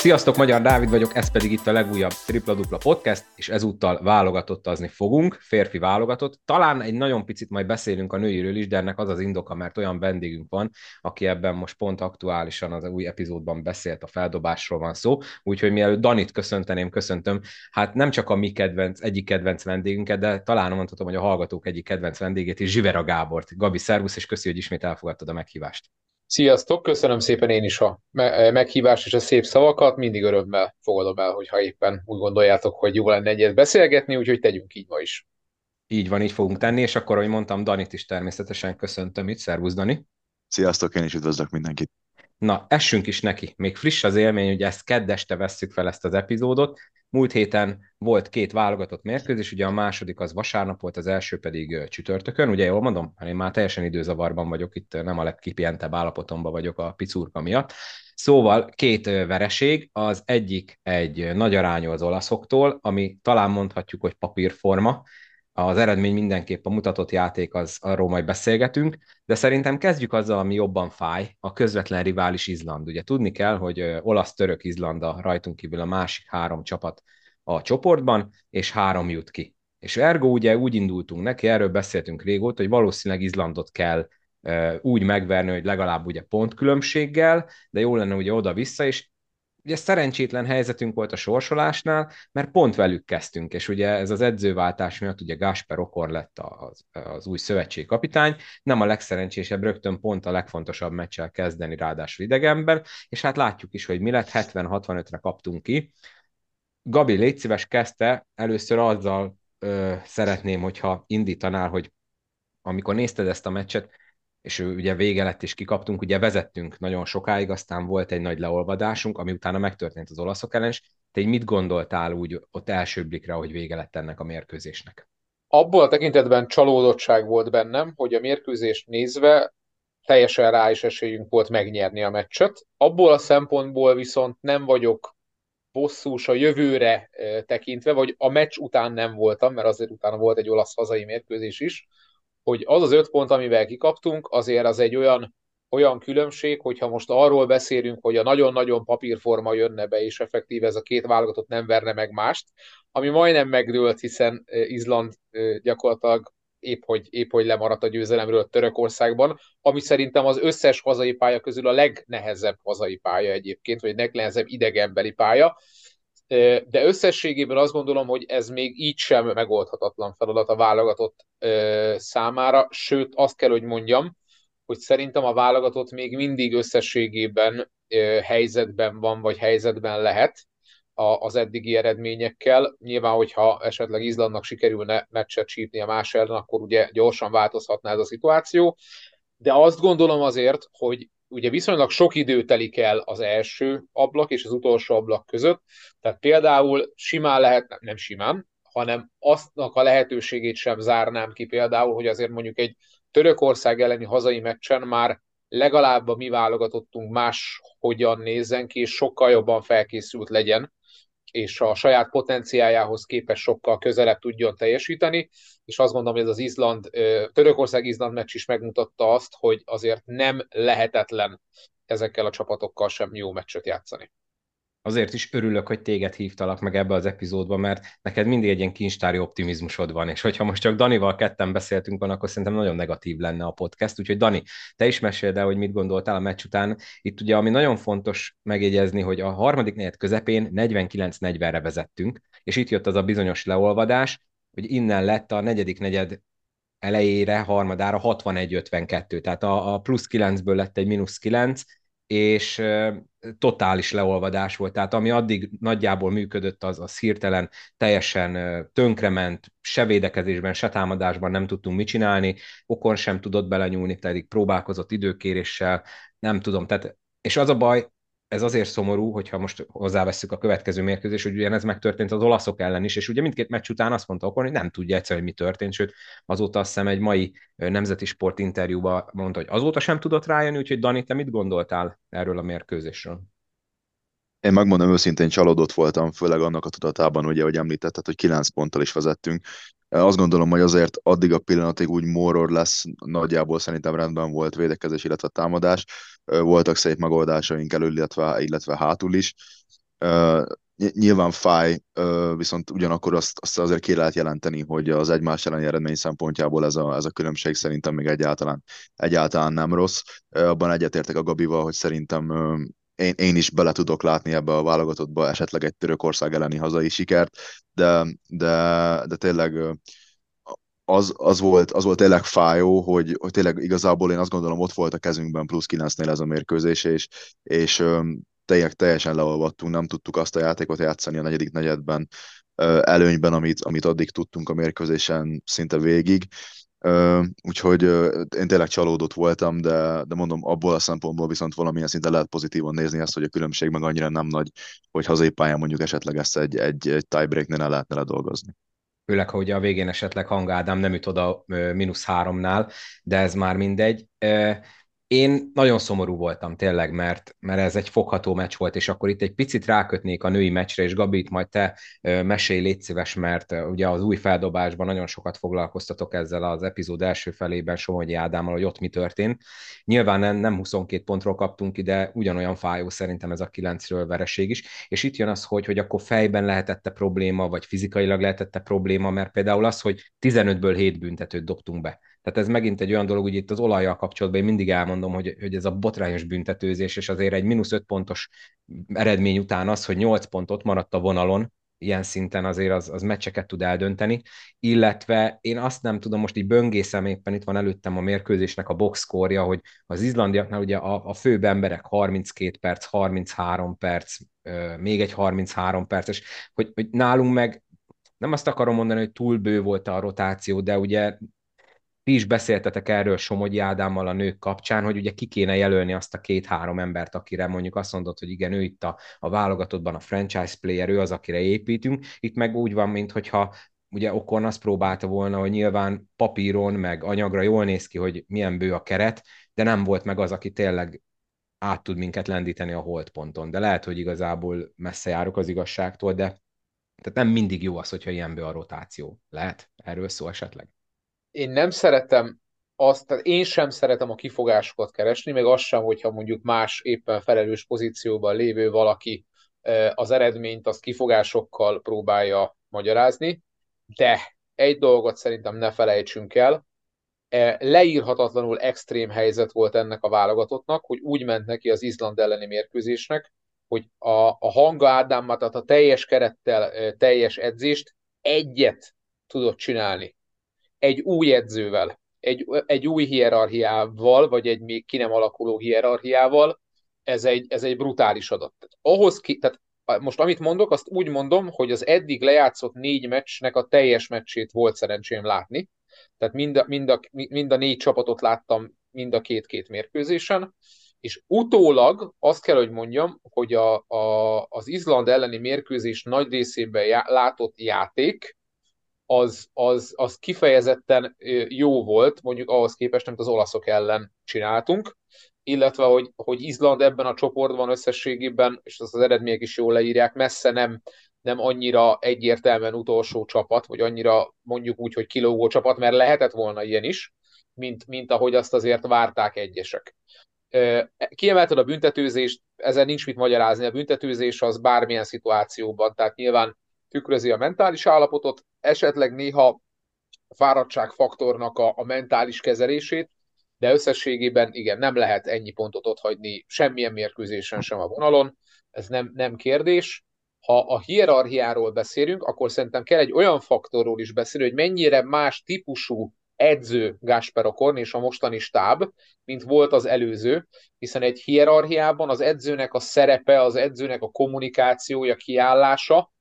Sziasztok, Magyar Dávid vagyok, ez pedig itt a legújabb Tripla Dupla Podcast, és ezúttal válogatottazni fogunk, férfi válogatott. Talán egy nagyon picit majd beszélünk a nőiről is, de ennek az az indoka, mert olyan vendégünk van, aki ebben most pont aktuálisan az új epizódban beszélt, a feldobásról van szó, úgyhogy mielőtt Danit köszönteném, köszöntöm, hát nem csak a mi kedvenc, egyik kedvenc vendégünket, de talán mondhatom, hogy a hallgatók egyik kedvenc vendégét is, Zsivera Gábort. Gabi, szervusz, és köszi, hogy ismét elfogadtad a meghívást. Sziasztok, köszönöm szépen én is a meghívást és a szép szavakat, mindig örömmel fogadom el, hogyha éppen úgy gondoljátok, hogy jó lenne egyet beszélgetni, úgyhogy tegyünk így ma is. Így van, így fogunk tenni, és akkor, ahogy mondtam, Danit is természetesen köszöntöm itt. Szervusz, Dani! Sziasztok, én is üdvözlök mindenkit! Na, essünk is neki. Még friss az élmény, hogy ezt keddeste vesszük fel ezt az epizódot, Múlt héten volt két válogatott mérkőzés, ugye a második az vasárnap volt, az első pedig csütörtökön, ugye jól mondom? Én már teljesen időzavarban vagyok, itt nem a legkipihentebb állapotomban vagyok a picurka miatt. Szóval két vereség, az egyik egy nagy arányú az olaszoktól, ami talán mondhatjuk, hogy papírforma, az eredmény mindenképp a mutatott játék, az arról majd beszélgetünk, de szerintem kezdjük azzal, ami jobban fáj, a közvetlen rivális Izland. Ugye tudni kell, hogy olasz-török Izland a rajtunk kívül a másik három csapat a csoportban, és három jut ki. És ergo ugye úgy indultunk neki, erről beszéltünk régóta, hogy valószínűleg Izlandot kell úgy megverni, hogy legalább ugye pontkülönbséggel, de jó lenne ugye oda-vissza, és ugye szerencsétlen helyzetünk volt a sorsolásnál, mert pont velük kezdtünk, és ugye ez az edzőváltás miatt ugye Gásper Okor lett az, az új szövetségkapitány, nem a legszerencsésebb, rögtön pont a legfontosabb meccsel kezdeni, ráadásul idegenben, és hát látjuk is, hogy mi lett, 70-65-re kaptunk ki. Gabi, légy szíves, kezdte, először azzal ö, szeretném, hogyha indítanál, hogy amikor nézted ezt a meccset, és ő ugye vége lett, és kikaptunk, ugye vezettünk nagyon sokáig, aztán volt egy nagy leolvadásunk, ami utána megtörtént az olaszok ellen, és te mit gondoltál úgy ott első blikre, hogy vége lett ennek a mérkőzésnek? Abból a tekintetben csalódottság volt bennem, hogy a mérkőzést nézve teljesen rá is esélyünk volt megnyerni a meccset. Abból a szempontból viszont nem vagyok bosszús a jövőre tekintve, vagy a meccs után nem voltam, mert azért utána volt egy olasz hazai mérkőzés is, hogy az az öt pont, amivel kikaptunk, azért az egy olyan, olyan különbség, hogyha most arról beszélünk, hogy a nagyon-nagyon papírforma jönne be, és effektív ez a két válogatott nem verne meg mást, ami majdnem megdőlt, hiszen Izland gyakorlatilag épp hogy, épp hogy lemaradt a győzelemről Törökországban, ami szerintem az összes hazai pálya közül a legnehezebb hazai pálya egyébként, vagy legnehezebb idegenbeli pálya, de összességében azt gondolom, hogy ez még így sem megoldhatatlan feladat a válogatott számára, sőt azt kell, hogy mondjam, hogy szerintem a válogatott még mindig összességében helyzetben van, vagy helyzetben lehet az eddigi eredményekkel. Nyilván, hogyha esetleg Izlandnak sikerülne meccset csípni a más ellen, akkor ugye gyorsan változhatna ez a szituáció, de azt gondolom azért, hogy ugye viszonylag sok idő telik el az első ablak és az utolsó ablak között, tehát például simán lehet, nem simán, hanem aztnak a lehetőségét sem zárnám ki például, hogy azért mondjuk egy Törökország elleni hazai meccsen már legalább a mi válogatottunk más hogyan nézzen ki, és sokkal jobban felkészült legyen és a saját potenciájához képest sokkal közelebb tudjon teljesíteni, és azt gondolom, hogy ez az Izland, Törökország-Izland meccs is megmutatta azt, hogy azért nem lehetetlen ezekkel a csapatokkal sem jó meccset játszani azért is örülök, hogy téged hívtalak meg ebbe az epizódba, mert neked mindig egy ilyen kincstári optimizmusod van, és hogyha most csak Danival ketten beszéltünk van, akkor szerintem nagyon negatív lenne a podcast, úgyhogy Dani, te is meséld el, hogy mit gondoltál a meccs után. Itt ugye, ami nagyon fontos megjegyezni, hogy a harmadik negyed közepén 49-40-re vezettünk, és itt jött az a bizonyos leolvadás, hogy innen lett a negyedik negyed elejére, harmadára 61-52, tehát a, a plusz 9-ből lett egy mínusz 9, és totális leolvadás volt, tehát ami addig nagyjából működött, az, az hirtelen teljesen tönkrement, se védekezésben, se támadásban nem tudtunk mit csinálni, Okon sem tudott belenyúlni, pedig próbálkozott időkéréssel, nem tudom, tehát és az a baj, ez azért szomorú, hogyha most hozzáveszünk a következő mérkőzés, hogy ugyanez megtörtént az olaszok ellen is, és ugye mindkét meccs után azt mondta Okon, hogy nem tudja egyszerűen, hogy mi történt, sőt, azóta azt hiszem egy mai nemzeti sport interjúban mondta, hogy azóta sem tudott rájönni, úgyhogy Dani, te mit gondoltál erről a mérkőzésről? Én megmondom őszintén csalódott voltam, főleg annak a tudatában, ugye, hogy említetted, hogy 9 ponttal is vezettünk. Azt gondolom, hogy azért addig a pillanatig úgy morror lesz, nagyjából szerintem rendben volt védekezés, illetve támadás. Voltak szép megoldásaink elő, illetve, illetve hátul is. Nyilván fáj, viszont ugyanakkor azt, azt azért ki lehet jelenteni, hogy az egymás elleni eredmény szempontjából ez a, ez a különbség szerintem még egyáltalán, egyáltalán nem rossz. Abban egyetértek a Gabival, hogy szerintem én, én is bele tudok látni ebbe a válogatottba esetleg egy Törökország elleni hazai sikert, de, de, de tényleg az, az, volt, az volt tényleg fájó, hogy, hogy tényleg igazából én azt gondolom ott volt a kezünkben plusz 9-nél ez a mérkőzés, és, és tényleg teljesen leolvadtunk, nem tudtuk azt a játékot játszani a negyedik negyedben előnyben, amit, amit addig tudtunk a mérkőzésen szinte végig. Úgyhogy én tényleg csalódott voltam, de, de mondom, abból a szempontból viszont valamilyen szinten lehet pozitívan nézni ezt, hogy a különbség meg annyira nem nagy, hogy hazai pályán mondjuk esetleg ezt egy, egy, egy tiebreaknél lehetne ledolgozni főleg, ha ugye a végén esetleg Hangádám nem jut oda mínusz háromnál, de ez már mindegy. Én nagyon szomorú voltam tényleg, mert, mert ez egy fogható meccs volt, és akkor itt egy picit rákötnék a női meccsre, és Gabi, itt majd te mesélj, légy szíves, mert ugye az új feldobásban nagyon sokat foglalkoztatok ezzel az epizód első felében Somogyi Ádámmal, hogy ott mi történt. Nyilván nem, nem 22 pontról kaptunk ide, ugyanolyan fájó szerintem ez a 9-ről vereség is, és itt jön az, hogy, hogy akkor fejben lehetette probléma, vagy fizikailag lehetette probléma, mert például az, hogy 15-ből 7 büntetőt dobtunk be tehát ez megint egy olyan dolog, hogy itt az olajjal kapcsolatban én mindig elmondom, hogy, hogy ez a botrányos büntetőzés, és azért egy mínusz 5 pontos eredmény után az, hogy 8 pontot maradt a vonalon, ilyen szinten azért az, az meccseket tud eldönteni, illetve én azt nem tudom, most így böngészem, éppen itt van előttem a mérkőzésnek a boxkorja, hogy az izlandiaknál ugye a, a főbb emberek 32 perc, 33 perc, még egy 33 perces, hogy, hogy nálunk meg nem azt akarom mondani, hogy túl bő volt a rotáció, de ugye ti is beszéltetek erről Somogyi Ádámmal a nők kapcsán, hogy ugye ki kéne jelölni azt a két-három embert, akire mondjuk azt mondod, hogy igen, ő itt a, a válogatottban a franchise player, ő az, akire építünk. Itt meg úgy van, mintha ugye Okon azt próbálta volna, hogy nyilván papíron, meg anyagra jól néz ki, hogy milyen bő a keret, de nem volt meg az, aki tényleg át tud minket lendíteni a holdponton. De lehet, hogy igazából messze járok az igazságtól, de tehát nem mindig jó az, hogyha ilyen bő a rotáció. Lehet? Erről szó esetleg? Én nem szeretem azt, tehát én sem szeretem a kifogásokat keresni, meg azt sem, hogyha mondjuk más éppen felelős pozícióban lévő valaki az eredményt az kifogásokkal próbálja magyarázni, de egy dolgot szerintem ne felejtsünk el, leírhatatlanul extrém helyzet volt ennek a válogatottnak, hogy úgy ment neki az Izland elleni mérkőzésnek, hogy a, a hanga Ádámmal, tehát a teljes kerettel teljes edzést egyet tudott csinálni egy új edzővel, egy, egy új hierarchiával, vagy egy még ki nem alakuló hierarchiával, ez egy, ez egy brutális adat. Ahhoz ki, tehát most amit mondok, azt úgy mondom, hogy az eddig lejátszott négy meccsnek a teljes meccsét volt szerencsém látni. Tehát mind a, mind a, mind a négy csapatot láttam mind a két-két mérkőzésen, és utólag azt kell, hogy mondjam, hogy a, a, az Izland elleni mérkőzés nagy részében já, látott játék, az, az, az kifejezetten jó volt, mondjuk ahhoz képest, amit az olaszok ellen csináltunk, illetve, hogy, hogy Izland ebben a csoportban összességében, és az, az eredmények is jól leírják, messze nem, nem annyira egyértelműen utolsó csapat, vagy annyira mondjuk úgy, hogy kilógó csapat, mert lehetett volna ilyen is, mint, mint ahogy azt azért várták egyesek. Kiemelted a büntetőzést, ezen nincs mit magyarázni, a büntetőzés az bármilyen szituációban, tehát nyilván tükrözi a mentális állapotot, esetleg néha fáradtságfaktornak a, a mentális kezelését, de összességében igen, nem lehet ennyi pontot ott hagyni semmilyen mérkőzésen sem a vonalon, ez nem, nem kérdés. Ha a hierarchiáról beszélünk, akkor szerintem kell egy olyan faktorról is beszélni, hogy mennyire más típusú edző Gáspár Okorn és a mostani stáb, mint volt az előző, hiszen egy hierarchiában az edzőnek a szerepe, az edzőnek a kommunikációja, kiállása,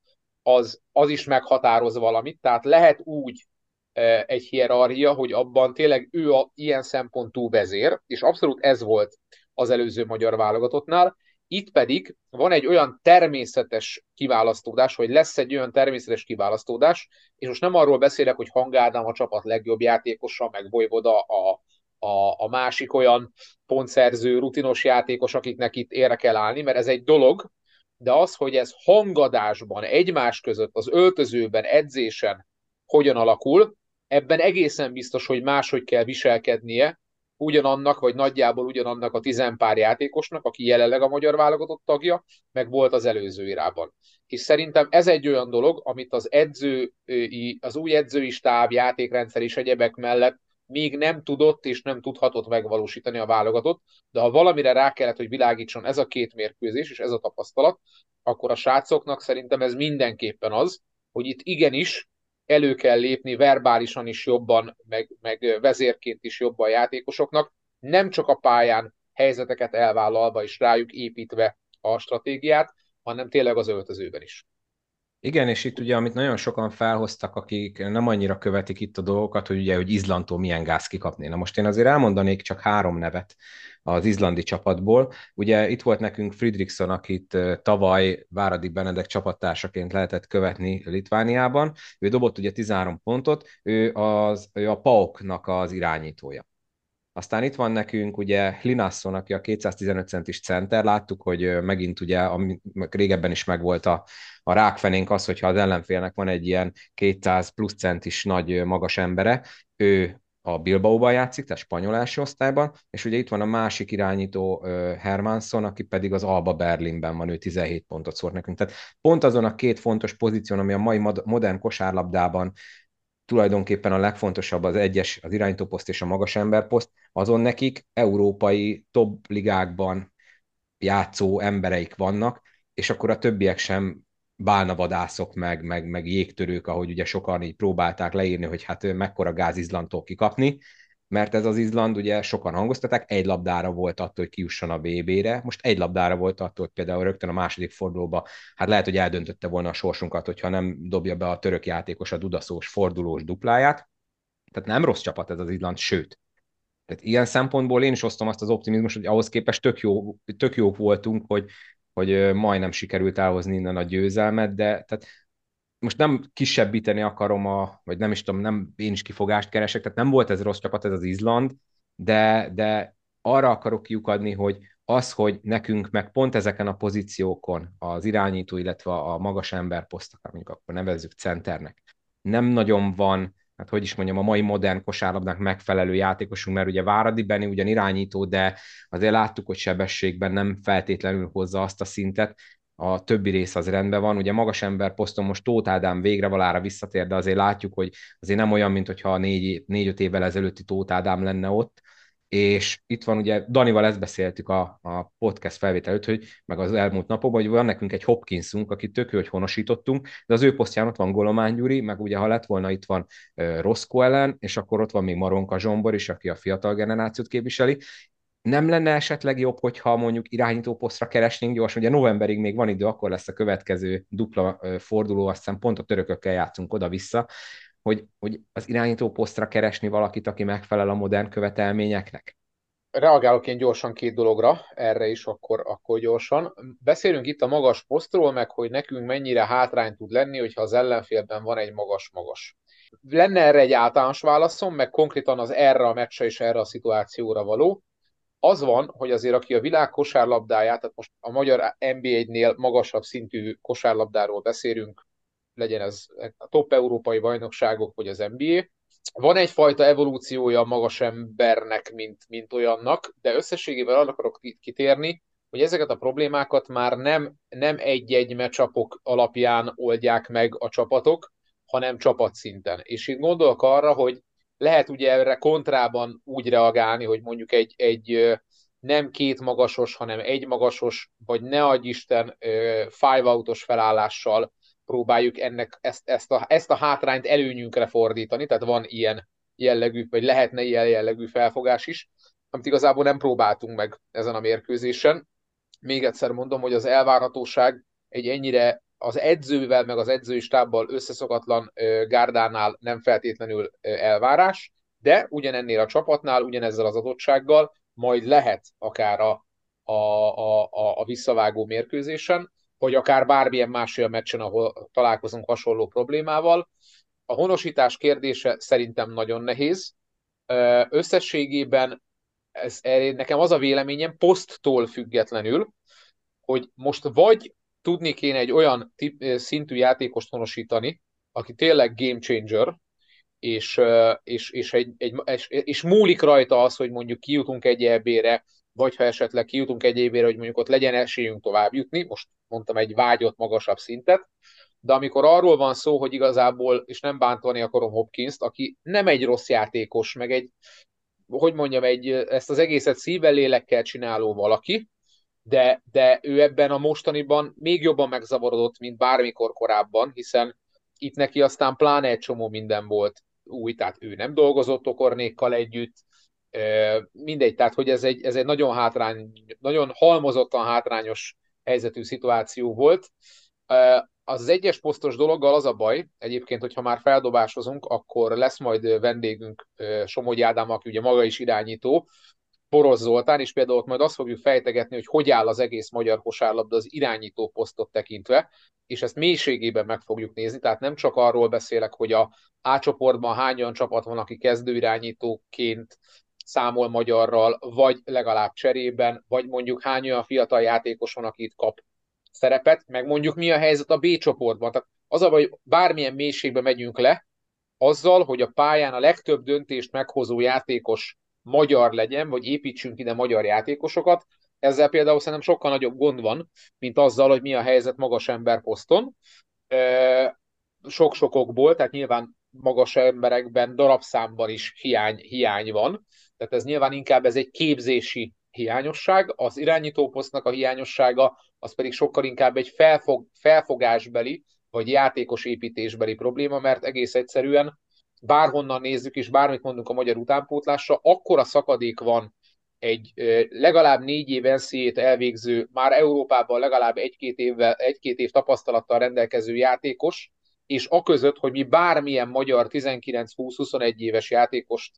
az, az is meghatároz valamit, tehát lehet úgy e, egy hierarchia, hogy abban tényleg ő a ilyen szempontú vezér, és abszolút ez volt az előző magyar válogatottnál. Itt pedig van egy olyan természetes kiválasztódás, hogy lesz egy olyan természetes kiválasztódás, és most nem arról beszélek, hogy Hangádám a csapat legjobb játékosa, meg Vojvoda a, a, a másik olyan pontszerző, rutinos játékos, akiknek itt ére kell állni, mert ez egy dolog, de az, hogy ez hangadásban, egymás között, az öltözőben, edzésen hogyan alakul, ebben egészen biztos, hogy máshogy kell viselkednie ugyanannak, vagy nagyjából ugyanannak a tizenpár játékosnak, aki jelenleg a magyar válogatott tagja, meg volt az előző irában. És szerintem ez egy olyan dolog, amit az edzői, az új edzői stáb, játékrendszer és egyebek mellett még nem tudott és nem tudhatott megvalósítani a válogatott, de ha valamire rá kellett, hogy világítson ez a két mérkőzés és ez a tapasztalat, akkor a srácoknak szerintem ez mindenképpen az, hogy itt igenis elő kell lépni verbálisan is jobban, meg, meg vezérként is jobban a játékosoknak, nem csak a pályán helyzeteket elvállalva és rájuk építve a stratégiát, hanem tényleg az öltözőben is. Igen, és itt ugye, amit nagyon sokan felhoztak, akik nem annyira követik itt a dolgokat, hogy ugye, hogy Izlandtól milyen gáz kikapni. Na most én azért elmondanék csak három nevet az izlandi csapatból. Ugye itt volt nekünk Friedrichson, akit tavaly Váradi Benedek csapattársaként lehetett követni Litvániában. Ő dobott ugye 13 pontot, ő, az, ő a PAOK-nak az irányítója. Aztán itt van nekünk ugye Linasson, aki a 215 centis center, láttuk, hogy megint ugye, ami régebben is megvolt a, a rákfenénk az, hogyha az ellenfélnek van egy ilyen 200 plusz centis nagy magas embere, ő a Bilbaóban játszik, tehát spanyol első osztályban, és ugye itt van a másik irányító Hermanson, aki pedig az Alba Berlinben van, ő 17 pontot szórt nekünk. Tehát pont azon a két fontos pozíció, ami a mai modern kosárlabdában tulajdonképpen a legfontosabb az egyes, az irányítóposzt és a magas emberposzt, azon nekik európai top ligákban játszó embereik vannak, és akkor a többiek sem bálnavadászok, meg, meg, meg jégtörők, ahogy ugye sokan így próbálták leírni, hogy hát mekkora gáz Izlandtól kikapni, mert ez az Izland, ugye sokan hangoztatták, egy labdára volt attól, hogy kiusson a VB-re, most egy labdára volt attól, hogy például rögtön a második fordulóba, hát lehet, hogy eldöntötte volna a sorsunkat, hogyha nem dobja be a török játékos a dudaszós fordulós dupláját, tehát nem rossz csapat ez az Izland, sőt, tehát ilyen szempontból én is osztom azt az optimizmus, hogy ahhoz képest tök, jó, tök jók voltunk, hogy, hogy majdnem sikerült elhozni innen a győzelmet, de tehát most nem kisebbíteni akarom, a, vagy nem is tudom, nem én is kifogást keresek, tehát nem volt ez rossz csapat, ez az Izland, de, de arra akarok kiukadni, hogy az, hogy nekünk meg pont ezeken a pozíciókon az irányító, illetve a magas emberposztok, mondjuk akkor nevezzük centernek, nem nagyon van, hát hogy is mondjam, a mai modern kosárlabdák megfelelő játékosunk, mert ugye Váradi Benni ugyan irányító, de azért láttuk, hogy sebességben nem feltétlenül hozza azt a szintet, a többi rész az rendben van. Ugye magas ember poszton most Tóth Ádám végre valára visszatér, de azért látjuk, hogy azért nem olyan, mint hogyha négy, négy-öt évvel ezelőtti Tóth Ádám lenne ott, és itt van ugye, Danival ezt beszéltük a, a podcast felvétel előtt, hogy meg az elmúlt napokban, hogy van nekünk egy Hopkinsunk, akit tök hogy honosítottunk, de az ő posztján ott van Golomán Gyuri, meg ugye ha lett volna, itt van uh, Roscoe ellen, és akkor ott van még Maronka Zsombor is, aki a fiatal generációt képviseli, nem lenne esetleg jobb, hogyha mondjuk irányító posztra keresnénk gyorsan, ugye novemberig még van idő, akkor lesz a következő dupla forduló, azt hiszem pont a törökökkel játszunk oda-vissza, hogy, hogy az irányító posztra keresni valakit, aki megfelel a modern követelményeknek? Reagálok én gyorsan két dologra, erre is akkor, akkor gyorsan. Beszélünk itt a magas posztról, meg hogy nekünk mennyire hátrány tud lenni, hogyha az ellenfélben van egy magas-magas. Lenne erre egy általános válaszom, meg konkrétan az erre a meccsre és erre a szituációra való az van, hogy azért aki a világ kosárlabdáját, tehát most a magyar NBA-nél magasabb szintű kosárlabdáról beszélünk, legyen ez a top európai bajnokságok, vagy az NBA, van egyfajta evolúciója a magas embernek, mint, mint olyannak, de összességében arra akarok kitérni, hogy ezeket a problémákat már nem, nem egy-egy meccsapok alapján oldják meg a csapatok, hanem csapatszinten. És itt gondolok arra, hogy lehet ugye erre kontrában úgy reagálni, hogy mondjuk egy, egy nem két magasos, hanem egy magasos, vagy ne adj Isten five outos felállással próbáljuk ennek ezt, ezt, a, ezt a hátrányt előnyünkre fordítani, tehát van ilyen jellegű, vagy lehetne ilyen jellegű felfogás is, amit igazából nem próbáltunk meg ezen a mérkőzésen. Még egyszer mondom, hogy az elvárhatóság egy ennyire az edzővel, meg az edzői stábbal összeszokatlan gárdánál nem feltétlenül elvárás, de ugyanennél a csapatnál, ugyanezzel az adottsággal majd lehet akár a, a, a, a visszavágó mérkőzésen, vagy akár bármilyen más olyan meccsen, ahol találkozunk hasonló problémával. A honosítás kérdése szerintem nagyon nehéz. Összességében ez, nekem az a véleményem, poszttól függetlenül, hogy most vagy tudni kéne egy olyan tip, szintű játékost honosítani, aki tényleg game changer, és, és, és, egy, egy, és, és múlik rajta az, hogy mondjuk kijutunk egy ebére, vagy ha esetleg kijutunk egy évére, hogy mondjuk ott legyen esélyünk tovább jutni, most mondtam egy vágyott magasabb szintet, de amikor arról van szó, hogy igazából, és nem bántani akarom Hopkins-t, aki nem egy rossz játékos, meg egy, hogy mondjam, egy, ezt az egészet szívvel, lélekkel csináló valaki, de, de ő ebben a mostaniban még jobban megzavarodott, mint bármikor korábban, hiszen itt neki aztán pláne egy csomó minden volt új, tehát ő nem dolgozott okornékkal együtt, mindegy, tehát hogy ez egy, ez egy nagyon hátrány, nagyon halmozottan hátrányos helyzetű szituáció volt. Az, az egyes posztos dologgal az a baj, egyébként, hogyha már feldobásozunk, akkor lesz majd vendégünk Somogy Ádám, aki ugye maga is irányító, Boros Zoltán, és például ott majd azt fogjuk fejtegetni, hogy hogy áll az egész magyar kosárlabda az irányító posztot tekintve, és ezt mélységében meg fogjuk nézni, tehát nem csak arról beszélek, hogy a A csoportban hányan csapat van, aki kezdőirányítóként számol magyarral, vagy legalább cserében, vagy mondjuk hány olyan fiatal játékos van, aki itt kap szerepet, meg mondjuk mi a helyzet a B csoportban. Tehát az a hogy bármilyen mélységbe megyünk le, azzal, hogy a pályán a legtöbb döntést meghozó játékos magyar legyen, vagy építsünk ide magyar játékosokat, ezzel például szerintem sokkal nagyobb gond van, mint azzal, hogy mi a helyzet magas ember poszton. Sok-sokokból, tehát nyilván magas emberekben darabszámban is hiány, hiány van, tehát ez nyilván inkább ez egy képzési hiányosság, az irányítóposztnak a hiányossága, az pedig sokkal inkább egy felfog, felfogásbeli, vagy játékos építésbeli probléma, mert egész egyszerűen bárhonnan nézzük, és bármit mondunk a magyar utánpótlásra, akkora szakadék van egy legalább négy év NCA-t elvégző, már Európában legalább egy-két, évvel, egy-két év tapasztalattal rendelkező játékos, és aközött, hogy mi bármilyen magyar 19-20-21 éves játékost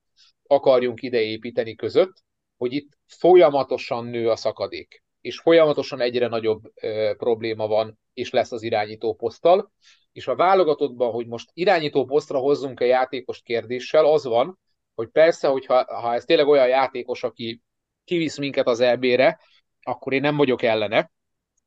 akarjunk ideépíteni között, hogy itt folyamatosan nő a szakadék, és folyamatosan egyre nagyobb ö, probléma van, és lesz az irányító poszttal, és a válogatottban, hogy most irányító posztra hozzunk-e játékos kérdéssel, az van, hogy persze, hogyha ha ez tényleg olyan játékos, aki kivisz minket az EB-re, akkor én nem vagyok ellene,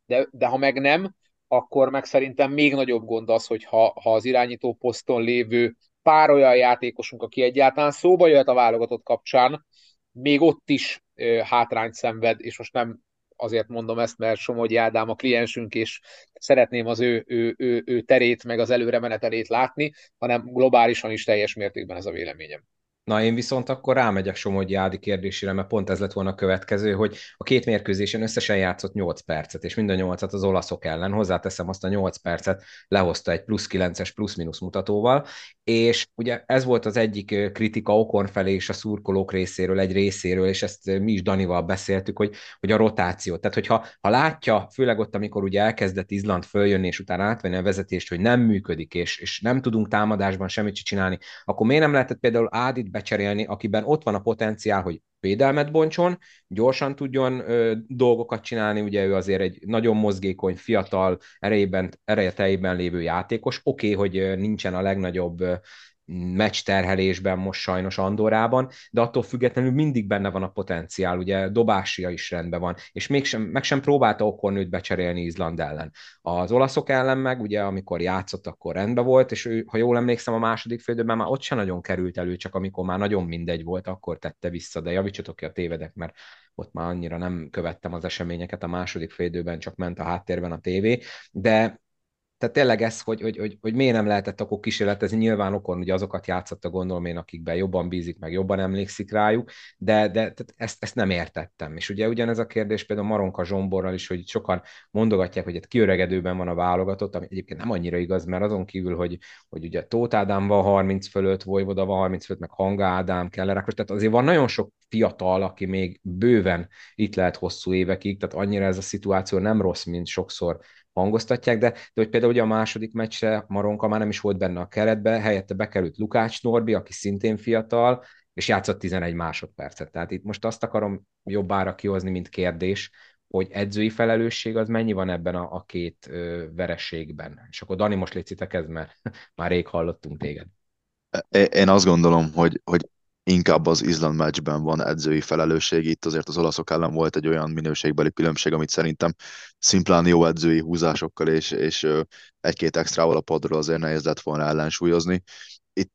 de, de ha meg nem, akkor meg szerintem még nagyobb gond az, hogy ha, ha az irányító poszton lévő pár olyan játékosunk, aki egyáltalán szóba jöhet a válogatott kapcsán, még ott is hátrányt szenved, és most nem azért mondom ezt, mert Somogyi Ádám a kliensünk, és szeretném az ő, ő, ő, ő terét, meg az előre menetelét látni, hanem globálisan is teljes mértékben ez a véleményem. Na én viszont akkor rámegyek Somogyi Ádi kérdésére, mert pont ez lett volna a következő, hogy a két mérkőzésen összesen játszott 8 percet, és mind a 8-at az olaszok ellen, hozzáteszem azt a 8 percet, lehozta egy plusz 9-es plusz-minusz mutatóval, és ugye ez volt az egyik kritika Okon felé és a szurkolók részéről, egy részéről, és ezt mi is Danival beszéltük, hogy, hogy a rotáció. Tehát, hogyha ha látja, főleg ott, amikor ugye elkezdett Izland följönni, és utána átvenni a vezetést, hogy nem működik, és, és nem tudunk támadásban semmit csinálni, akkor miért nem lehetett például Ádit becserélni, akiben ott van a potenciál, hogy védelmet bontson, gyorsan tudjon ö, dolgokat csinálni, ugye ő azért egy nagyon mozgékony, fiatal, erejében, erejeteiben lévő játékos. Oké, okay, hogy nincsen a legnagyobb meccs terhelésben most sajnos Andorában, de attól függetlenül mindig benne van a potenciál, ugye dobásia is rendben van, és mégsem, meg sem próbálta Okornőt becserélni Izland ellen. Az olaszok ellen meg, ugye amikor játszott, akkor rendben volt, és ő, ha jól emlékszem, a második félidőben már ott sem nagyon került elő, csak amikor már nagyon mindegy volt, akkor tette vissza, de javítsatok ki a tévedek, mert ott már annyira nem követtem az eseményeket a második félidőben, csak ment a háttérben a tévé, de tehát tényleg ez, hogy, hogy, hogy, hogy miért nem lehetett akkor kísérletezni, nyilván okon ugye azokat játszotta gondolom én, akikben jobban bízik, meg jobban emlékszik rájuk, de, de tehát ezt, ezt nem értettem. És ugye ugyanez a kérdés például Maronka Zsomborral is, hogy sokan mondogatják, hogy egy kiöregedőben van a válogatott, ami egyébként nem annyira igaz, mert azon kívül, hogy, hogy ugye Tóth Ádám van 30 fölött, Vojvoda van 30 fölött, meg Hanga Ádám, Keller tehát azért van nagyon sok fiatal, aki még bőven itt lehet hosszú évekig, tehát annyira ez a szituáció nem rossz, mint sokszor hangoztatják, de, de hogy például ugye a második meccsre Maronka már nem is volt benne a keretbe, helyette bekerült Lukács Norbi, aki szintén fiatal, és játszott 11 másodpercet. Tehát itt most azt akarom jobbára kihozni, mint kérdés, hogy edzői felelősség az mennyi van ebben a, a két ö, verességben. És akkor Dani, most létszitek ez, mert már rég hallottunk téged. Én azt gondolom, hogy, hogy inkább az Izland meccsben van edzői felelősség, itt azért az olaszok ellen volt egy olyan minőségbeli különbség, amit szerintem szimplán jó edzői húzásokkal és, és egy-két extrával a padról azért nehéz lett volna ellensúlyozni. itt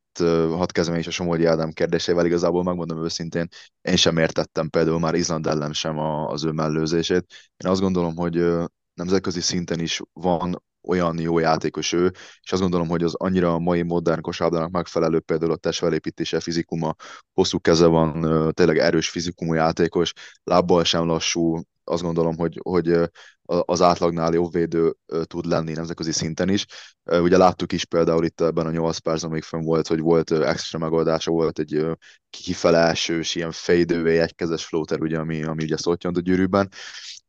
hadd kezdem is a Somogyi Ádám kérdésével, igazából megmondom őszintén, én sem értettem például már Izland ellen sem az ő mellőzését. Én azt gondolom, hogy nemzetközi szinten is van olyan jó játékos ő, és azt gondolom, hogy az annyira a mai modern kosárlabdának megfelelő például a testfelépítése, fizikuma, hosszú keze van, tényleg erős fizikumú játékos, lábbal sem lassú, azt gondolom, hogy, hogy az átlagnál jobb védő tud lenni nemzetközi szinten is. Ugye láttuk is például itt ebben a 8 percben, amíg fönn volt, hogy volt extra megoldása, volt egy kifele elsős, ilyen fade egykezes floater, ugye, ami, ami ugye szottyant a gyűrűben.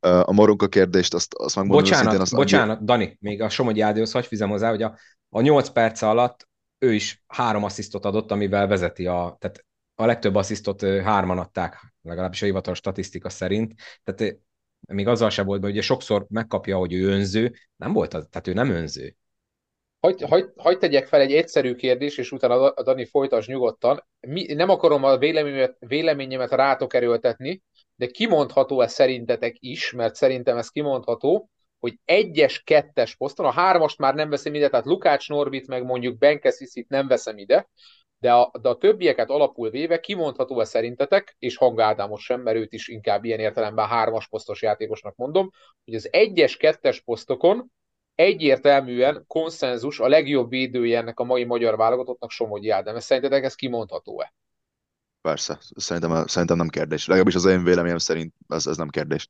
A Moronka kérdést, azt, azt megmondom bocsánat, szintén, azt bocsánat, annyi... Dani, még a Somogyi Ádéhoz hagyj fizem hozzá, hogy a, a 8 perc alatt ő is három asszisztot adott, amivel vezeti a, tehát a legtöbb asszisztot hárman adták, legalábbis a hivatalos statisztika szerint. Tehát még azzal se volt, hogy ugye sokszor megkapja, hogy ő önző, nem volt az, tehát ő nem önző. Hagy, hagy, hagy tegyek fel egy egyszerű kérdés, és utána a Dani folytas nyugodtan. Mi, nem akarom a véleményemet, véleményemet rátok erőltetni, de kimondható ez szerintetek is, mert szerintem ez kimondható, hogy egyes, kettes poszton, a hármast már nem veszem ide, tehát Lukács Norbit, meg mondjuk Benke Sziszit nem veszem ide, de a, de a többieket alapul véve kimondható-e szerintetek, és Hang Ádámos sem, mert őt is inkább ilyen értelemben hármas posztos játékosnak mondom, hogy az egyes, kettes posztokon egyértelműen konszenzus a legjobb védője ennek a mai magyar válogatottnak Somogyi Ádám. Ez szerintetek ez kimondható-e? Persze, szerintem, szerintem nem kérdés. Legalábbis az én véleményem szerint ez, ez nem kérdés.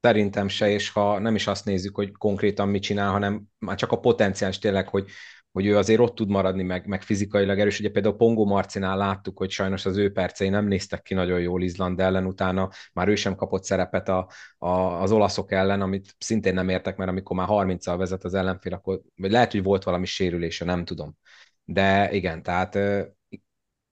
Szerintem se, és ha nem is azt nézzük, hogy konkrétan mit csinál, hanem már csak a potenciális tényleg, hogy hogy ő azért ott tud maradni, meg, meg fizikailag erős. Ugye például Pongo Marcinál láttuk, hogy sajnos az ő percei nem néztek ki nagyon jól Izland ellen, utána már ő sem kapott szerepet a, a, az olaszok ellen, amit szintén nem értek, mert amikor már 30-al vezet az ellenfél, akkor vagy lehet, hogy volt valami sérülése, nem tudom. De igen, tehát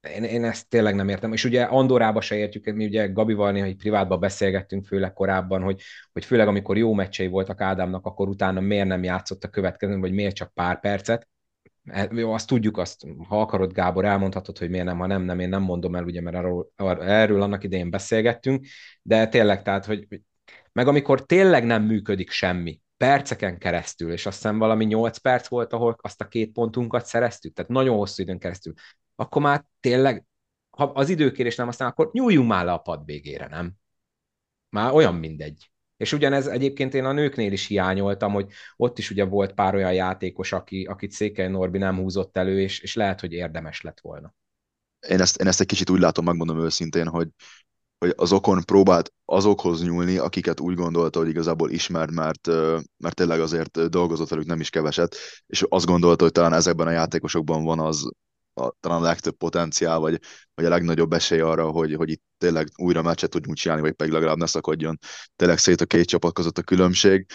én, én ezt tényleg nem értem. És ugye Andorába se értjük, mi ugye Gabival néha hogy privátban beszélgettünk, főleg korábban, hogy, hogy főleg amikor jó meccsei voltak Ádámnak, akkor utána miért nem játszott a következő, vagy miért csak pár percet. Hát, jó, azt tudjuk, azt, ha akarod, Gábor, elmondhatod, hogy miért nem, ha nem, nem, én nem mondom el, ugye, mert arról, erről annak idején beszélgettünk, de tényleg, tehát, hogy meg amikor tényleg nem működik semmi, perceken keresztül, és azt hiszem valami 8 perc volt, ahol azt a két pontunkat szereztük, tehát nagyon hosszú időn keresztül, akkor már tényleg, ha az időkérés nem aztán, akkor nyúljunk már le a pad végére, nem? Már olyan mindegy. És ugyanez egyébként én a nőknél is hiányoltam, hogy ott is ugye volt pár olyan játékos, aki, akit Székely Norbi nem húzott elő, és, és lehet, hogy érdemes lett volna. Én ezt, én ezt egy kicsit úgy látom, megmondom őszintén, hogy, hogy az okon próbált azokhoz nyúlni, akiket úgy gondolta, hogy igazából ismer, mert, mert tényleg azért dolgozott velük nem is keveset, és azt gondolta, hogy talán ezekben a játékosokban van az, a, talán a legtöbb potenciál, vagy, vagy a legnagyobb esély arra, hogy, hogy itt tényleg újra meccset tudjunk csinálni, vagy pedig legalább ne szakadjon tényleg szét a két csapat között a különbség.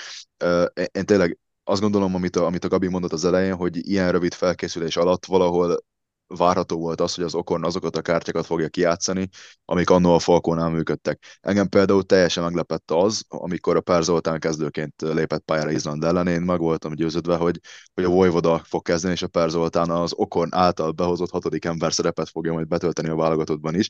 Én tényleg azt gondolom, amit a, amit a Gabi mondott az elején, hogy ilyen rövid felkészülés alatt valahol várható volt az, hogy az Okorn azokat a kártyákat fogja kijátszani, amik annó a Falkónál működtek. Engem például teljesen meglepett az, amikor a Per Zoltán kezdőként lépett pályára Izland ellen, én meg voltam győződve, hogy, hogy a Vojvoda fog kezdeni, és a Per Zoltán az Okorn által behozott hatodik ember szerepet fogja majd betölteni a válogatottban is.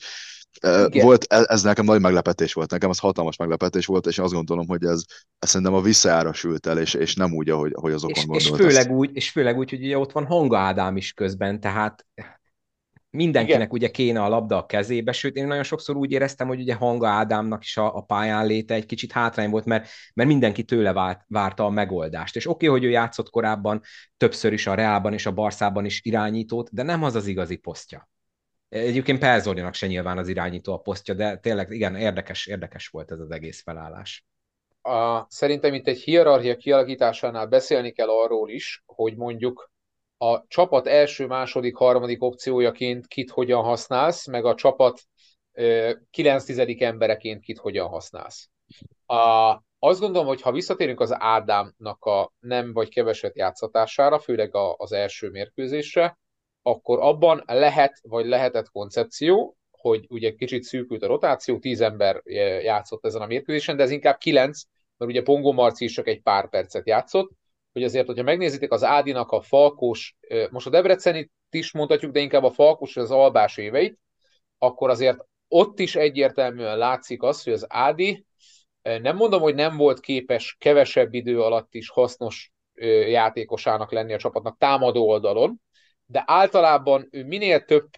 Igen. Volt, ez, ez nekem nagy meglepetés volt, nekem ez hatalmas meglepetés volt, és azt gondolom, hogy ez, ez szerintem a visszaára sült el, és, és nem úgy, ahogy, ahogy azokon és, és főleg úgy, és főleg úgy, hogy ugye ott van Hanga Ádám is közben, tehát mindenkinek Igen. ugye kéne a labda a kezébe, sőt én nagyon sokszor úgy éreztem, hogy ugye Hanga Ádámnak is a, a pályán léte egy kicsit hátrány volt, mert, mert mindenki tőle várt, várta a megoldást. És oké, okay, hogy ő játszott korábban többször is a Reálban és a Barszában is irányítót, de nem az az igazi posztja. Egyébként Perzolinak se nyilván az irányító a posztja, de tényleg igen, érdekes, érdekes volt ez az egész felállás. A, szerintem itt egy hierarchia kialakításánál beszélni kell arról is, hogy mondjuk a csapat első, második, harmadik opciójaként kit hogyan használsz, meg a csapat kilenc tizedik embereként kit hogyan használsz. A, azt gondolom, hogy ha visszatérünk az Ádámnak a nem vagy keveset játszatására, főleg a, az első mérkőzésre, akkor abban lehet, vagy lehetett koncepció, hogy ugye kicsit szűkült a rotáció, tíz ember játszott ezen a mérkőzésen, de ez inkább kilenc, mert ugye Pongo Marci is csak egy pár percet játszott, hogy azért, hogyha megnézitek az Ádinak a Falkos, most a Debrecenit is mondhatjuk, de inkább a Falkos az Albás éveit, akkor azért ott is egyértelműen látszik az, hogy az Ádi nem mondom, hogy nem volt képes kevesebb idő alatt is hasznos játékosának lenni a csapatnak támadó oldalon, de általában ő minél több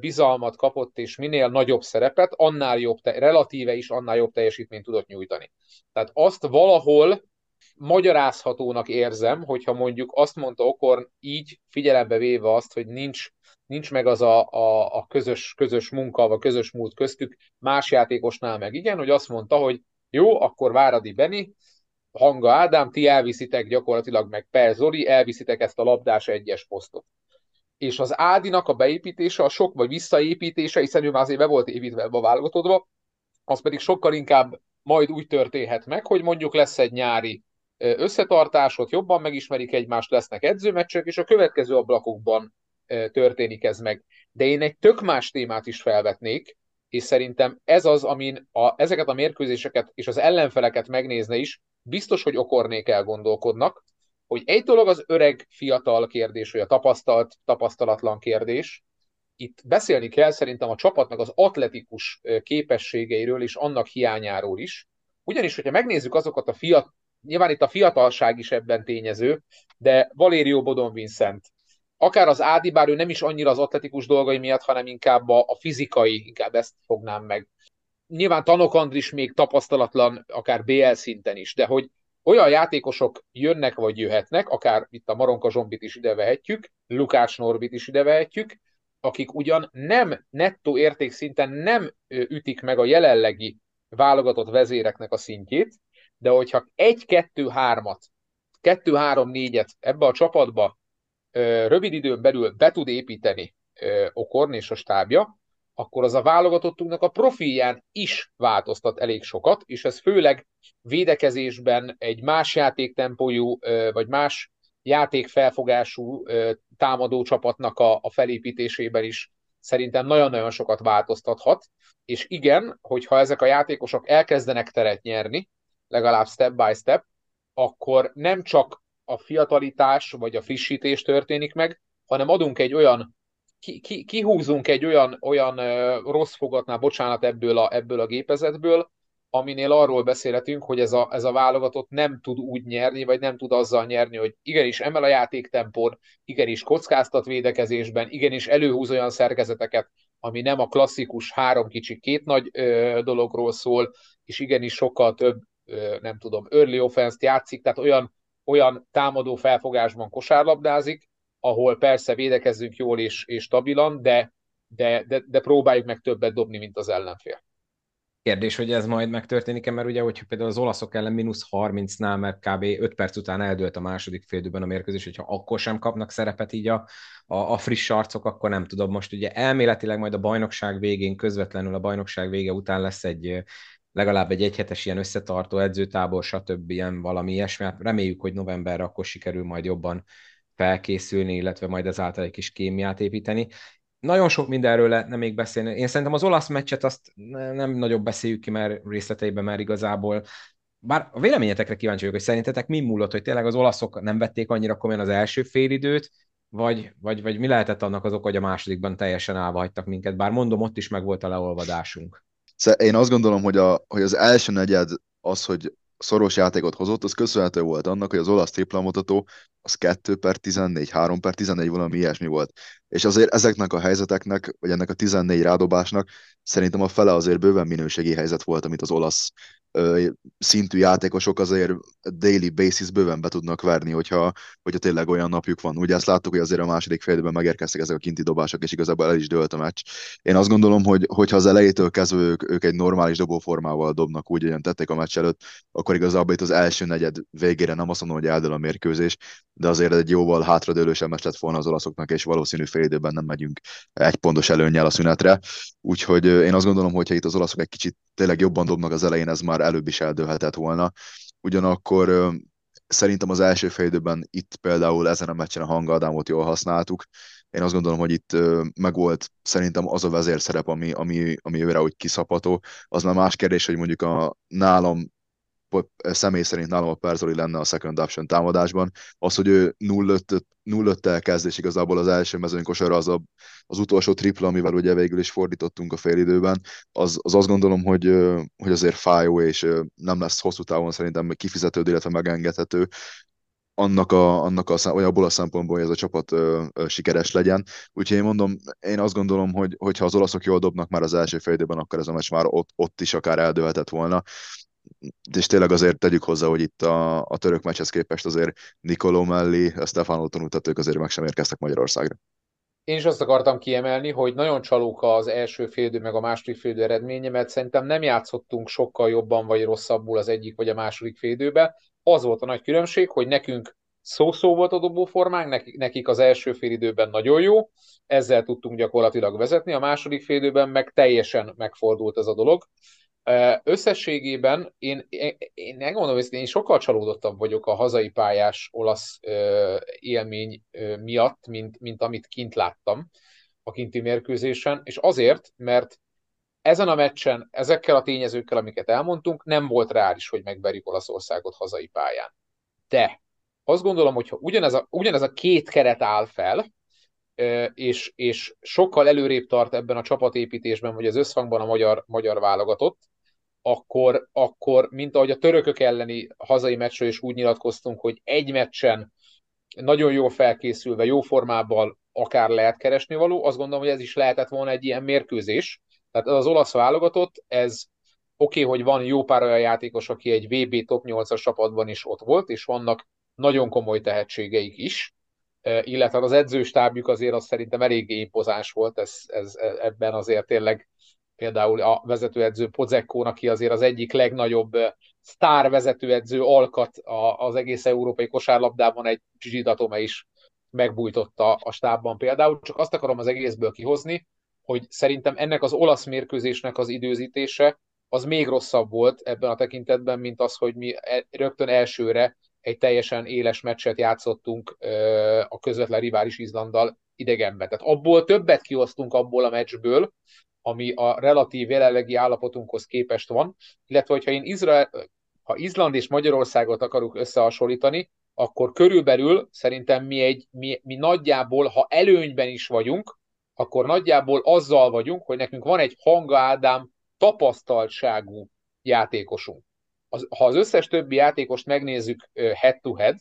bizalmat kapott, és minél nagyobb szerepet, annál jobb, relatíve is annál jobb teljesítményt tudott nyújtani. Tehát azt valahol magyarázhatónak érzem, hogyha mondjuk azt mondta Okorn így figyelembe véve azt, hogy nincs, nincs meg az a, a, a közös, közös munka, vagy közös múlt köztük, más játékosnál meg igen, hogy azt mondta, hogy jó, akkor Váradi Beni, Hanga Ádám, ti elviszitek gyakorlatilag meg Per Zoli, elviszitek ezt a labdás egyes posztot. És az Ádinak a beépítése, a sok vagy visszaépítése, hiszen ő már azért be volt építve a válogatottba, az pedig sokkal inkább majd úgy történhet meg, hogy mondjuk lesz egy nyári összetartás, ott jobban megismerik egymást, lesznek edzőmeccsek, és a következő ablakokban történik ez meg. De én egy tök más témát is felvetnék, és szerintem ez az, amin a, ezeket a mérkőzéseket és az ellenfeleket megnézne is, biztos, hogy okornék elgondolkodnak, hogy egy dolog az öreg, fiatal kérdés, vagy a tapasztalt, tapasztalatlan kérdés. Itt beszélni kell szerintem a csapatnak az atletikus képességeiről és annak hiányáról is. Ugyanis, hogyha megnézzük azokat a fiat, nyilván itt a fiatalság is ebben tényező, de Valério Bodon Vincent, akár az Ádi, bár ő nem is annyira az atletikus dolgai miatt, hanem inkább a, a fizikai, inkább ezt fognám meg. Nyilván Tanok Andris még tapasztalatlan, akár BL szinten is, de hogy olyan játékosok jönnek vagy jöhetnek, akár itt a Maronka Zsombit is ide vehetjük, Lukács Norbit is ide vehetjük, akik ugyan nem nettó értékszinten nem ütik meg a jelenlegi válogatott vezéreknek a szintjét, de hogyha egy-kettő-hármat, kettő-három-négyet ebbe a csapatba rövid időn belül be tud építeni Okorn és a stábja, akkor az a válogatottunknak a profilján is változtat elég sokat, és ez főleg védekezésben egy más játéktempójú, vagy más játékfelfogású támadó csapatnak a, felépítésében is szerintem nagyon-nagyon sokat változtathat, és igen, hogyha ezek a játékosok elkezdenek teret nyerni, legalább step by step, akkor nem csak a fiatalitás vagy a frissítés történik meg, hanem adunk egy olyan ki, ki, kihúzunk egy olyan, olyan rossz fogatnál, bocsánat, ebből a, ebből a gépezetből, aminél arról beszélhetünk, hogy ez a, ez a válogatott nem tud úgy nyerni, vagy nem tud azzal nyerni, hogy igenis emel a játéktempón, igenis kockáztat védekezésben, igenis előhúz olyan szerkezeteket, ami nem a klasszikus három kicsi két nagy ö, dologról szól, és igenis sokkal több, ö, nem tudom, early offense-t játszik, tehát olyan, olyan támadó felfogásban kosárlabdázik, ahol persze védekezzünk jól és, és stabilan, de, de, de, de próbáljuk meg többet dobni, mint az ellenfél. Kérdés, hogy ez majd megtörténik-e, mert ugye, hogyha például az olaszok ellen mínusz 30-nál, mert kb. 5 perc után eldőlt a második félidőben a mérkőzés, hogyha akkor sem kapnak szerepet így a, a, a friss arcok, akkor nem tudom. Most ugye elméletileg majd a bajnokság végén, közvetlenül a bajnokság vége után lesz egy legalább egy egyhetes ilyen összetartó edzőtábor, stb. ilyen valami ilyesmi. Hát reméljük, hogy novemberre akkor sikerül majd jobban felkészülni, illetve majd ezáltal egy kis kémiát építeni. Nagyon sok mindenről lehetne még beszélni. Én szerintem az olasz meccset azt nem nagyobb beszéljük ki, mert részleteiben már igazából bár a véleményetekre kíváncsi vagyok, hogy szerintetek mi múlott, hogy tényleg az olaszok nem vették annyira komolyan az első félidőt, vagy, vagy, vagy mi lehetett annak az oka, hogy a másodikban teljesen állva hagytak minket, bár mondom, ott is meg volt a leolvadásunk. Én azt gondolom, hogy, a, hogy az első negyed az, hogy szoros játékot hozott, az köszönhető volt annak, hogy az olasz triplamutató az 2 per 14, 3 per 14 valami ilyesmi volt. És azért ezeknek a helyzeteknek, vagy ennek a 14 rádobásnak szerintem a fele azért bőven minőségi helyzet volt, amit az olasz ö, szintű játékosok azért daily basis bőven be tudnak verni, hogyha, hogyha tényleg olyan napjuk van. Ugye ezt láttuk, hogy azért a második félidőben megérkeztek ezek a kinti dobások, és igazából el is dőlt a meccs. Én azt gondolom, hogy hogyha az elejétől kezdve ők, ők egy normális dobóformával dobnak, úgy, ahogyan tették a meccs előtt, akkor igazából itt az első negyed végére nem azt mondom, hogy eldől a mérkőzés, de azért egy jóval hátradőlősebb meccs lett volna az olaszoknak, és valószínű félidőben nem megyünk egy pontos előnyel a szünetre. Úgyhogy én azt gondolom, hogy ha itt az olaszok egy kicsit tényleg jobban dobnak az elején, ez már előbb is eldőlhetett volna. Ugyanakkor szerintem az első félidőben itt például ezen a meccsen a hangadámot jól használtuk. Én azt gondolom, hogy itt megvolt szerintem az a vezérszerep, ami, ami, ami őre úgy kiszapató. Az már más kérdés, hogy mondjuk a nálam személy szerint nálam a Perzoli lenne a second option támadásban. Az, hogy ő 0-5-tel kezd, és igazából az első mezőny kosara az a, az utolsó tripla, amivel ugye végül is fordítottunk a félidőben, az, az azt gondolom, hogy, hogy azért fájó, és nem lesz hosszú távon szerintem kifizetődő, illetve megengedhető. annak a, annak a, vagy abból a szempontból, hogy ez a csapat ö, ö, sikeres legyen. Úgyhogy én mondom, én azt gondolom, hogy hogyha az olaszok jól dobnak már az első fél időben, akkor ez a meccs már ott, ott is akár eldőlhetett volna. És tényleg azért tegyük hozzá, hogy itt a, a török meccshez képest azért Nikoló mellé, Stefano Tonutat, ők azért meg sem érkeztek Magyarországra. Én is azt akartam kiemelni, hogy nagyon csalóka az első félidő meg a második félidő eredménye, mert szerintem nem játszottunk sokkal jobban vagy rosszabbul az egyik vagy a második félidőbe. Az volt a nagy különbség, hogy nekünk szó-szó volt a dobóformánk, nekik, nekik az első félidőben nagyon jó, ezzel tudtunk gyakorlatilag vezetni, a második félidőben meg teljesen megfordult ez a dolog. Összességében én, én, én megmondom, hogy én sokkal csalódottabb vagyok a hazai pályás olasz élmény miatt, mint, mint amit kint láttam a kinti mérkőzésen, és azért, mert ezen a meccsen, ezekkel a tényezőkkel, amiket elmondtunk, nem volt reális, hogy megverjük Olaszországot hazai pályán. De azt gondolom, hogy ha ugyanez a, ugyanez a két keret áll fel, és, és sokkal előrébb tart ebben a csapatépítésben, vagy az összhangban a magyar, magyar válogatott, akkor, akkor, mint ahogy a törökök elleni hazai meccsről is úgy nyilatkoztunk, hogy egy meccsen nagyon jól felkészülve, jó formában akár lehet keresni való, azt gondolom, hogy ez is lehetett volna egy ilyen mérkőzés. Tehát az olasz válogatott, ez oké, okay, hogy van jó pár olyan játékos, aki egy VB top 8-as csapatban is ott volt, és vannak nagyon komoly tehetségeik is, illetve az edzőstábjuk azért az szerintem eléggé impozáns volt, ez, ez, ebben azért tényleg például a vezetőedző Pozekko, aki azért az egyik legnagyobb sztár vezetőedző alkat az egész európai kosárlabdában, egy Gigi Datome is megbújtotta a stábban például. Csak azt akarom az egészből kihozni, hogy szerintem ennek az olasz mérkőzésnek az időzítése az még rosszabb volt ebben a tekintetben, mint az, hogy mi e, rögtön elsőre egy teljesen éles meccset játszottunk a közvetlen rivális Izlanddal idegenben. Tehát abból többet kiosztunk abból a meccsből, ami a relatív jelenlegi állapotunkhoz képest van, illetve hogyha én Izrael, ha Izland és Magyarországot akarok összehasonlítani, akkor körülbelül szerintem mi, egy, mi, mi nagyjából, ha előnyben is vagyunk, akkor nagyjából azzal vagyunk, hogy nekünk van egy Hanga Ádám tapasztaltságú játékosunk. Az, ha az összes többi játékost megnézzük head-to-head,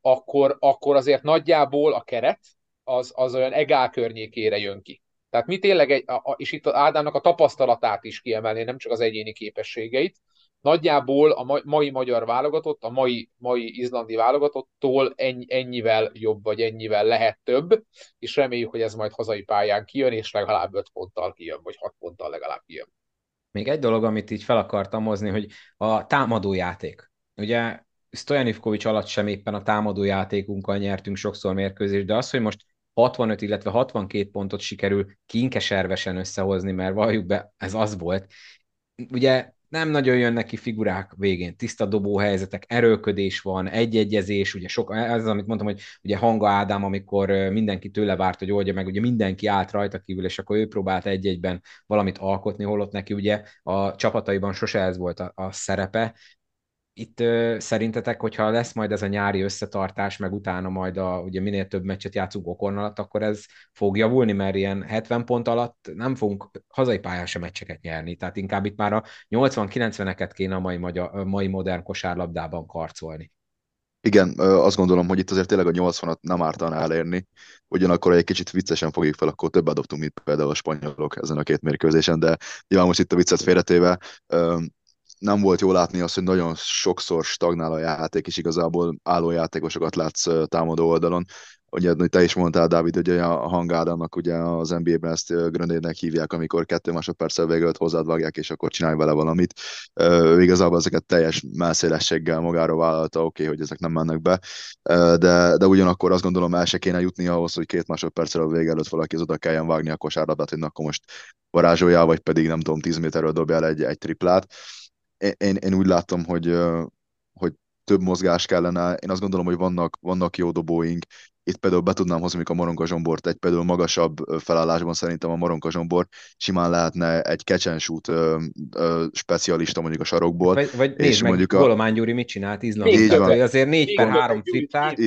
akkor, akkor azért nagyjából a keret az, az olyan egál környékére jön ki. Tehát mi tényleg, egy, a, és itt Ádámnak a tapasztalatát is kiemelni, nem csak az egyéni képességeit. Nagyjából a mai magyar válogatott, a mai, mai izlandi válogatottól ennyi, ennyivel jobb, vagy ennyivel lehet több, és reméljük, hogy ez majd hazai pályán kijön, és legalább 5 ponttal kijön, vagy 6 ponttal legalább kijön. Még egy dolog, amit így fel akartam hozni, hogy a támadójáték. Ugye Stojan Ivkovics alatt sem éppen a támadójátékunkkal nyertünk sokszor mérkőzést, de az, hogy most 65, illetve 62 pontot sikerül kinkeservesen összehozni, mert valljuk be, ez az volt. Ugye nem nagyon jön neki figurák végén, tiszta dobó helyzetek, erőködés van, egyegyezés, ugye sok, ez az, amit mondtam, hogy ugye Hanga Ádám, amikor mindenki tőle várt, hogy oldja meg, ugye mindenki állt rajta kívül, és akkor ő próbált egy-egyben valamit alkotni, holott neki ugye a csapataiban sose ez volt a, a szerepe, itt ö, szerintetek, hogyha lesz majd ez a nyári összetartás, meg utána majd a, ugye minél több meccset játszunk okon alatt, akkor ez fog javulni, mert ilyen 70 pont alatt nem fogunk hazai pályán sem meccseket nyerni, tehát inkább itt már a 80-90-eket kéne a mai, magyar, mai modern kosárlabdában karcolni. Igen, azt gondolom, hogy itt azért tényleg a 80-at nem ártana elérni, ugyanakkor egy kicsit viccesen fogjuk fel, akkor többet dobtunk, mint például a spanyolok ezen a két mérkőzésen, de nyilván most itt a viccet félretéve, nem volt jó látni azt, hogy nagyon sokszor stagnál a játék, és igazából álló játékosokat látsz támadó oldalon. Ugye te is mondtál, Dávid, hogy a hangádának ugye az NBA-ben ezt grenade hívják, amikor kettő másodperccel végül hozzád vágják, és akkor csinálj vele valamit. Uh, igazából ezeket teljes melszélességgel magára vállalta, oké, okay, hogy ezek nem mennek be, de, de ugyanakkor azt gondolom el se kéne jutni ahhoz, hogy két másodperccel a vége előtt valaki az oda kelljen vágni a kosárlabdát, hogy akkor most varázsoljál, vagy pedig nem tudom, 10 méterről dobjál egy, egy triplát én, én úgy látom, hogy, hogy több mozgás kellene. Én azt gondolom, hogy vannak, vannak jó dobóink. Itt például be tudnám hozni a Moronka Zsombort egy például magasabb felállásban szerintem a Moronka Zsombor simán lehetne egy ö, specialista mondjuk a sarokból. Vagy, vagy és nézd mondjuk meg, a... Golomán Gyuri mit csinált Izlandon. Azért 4 per 3 triplát.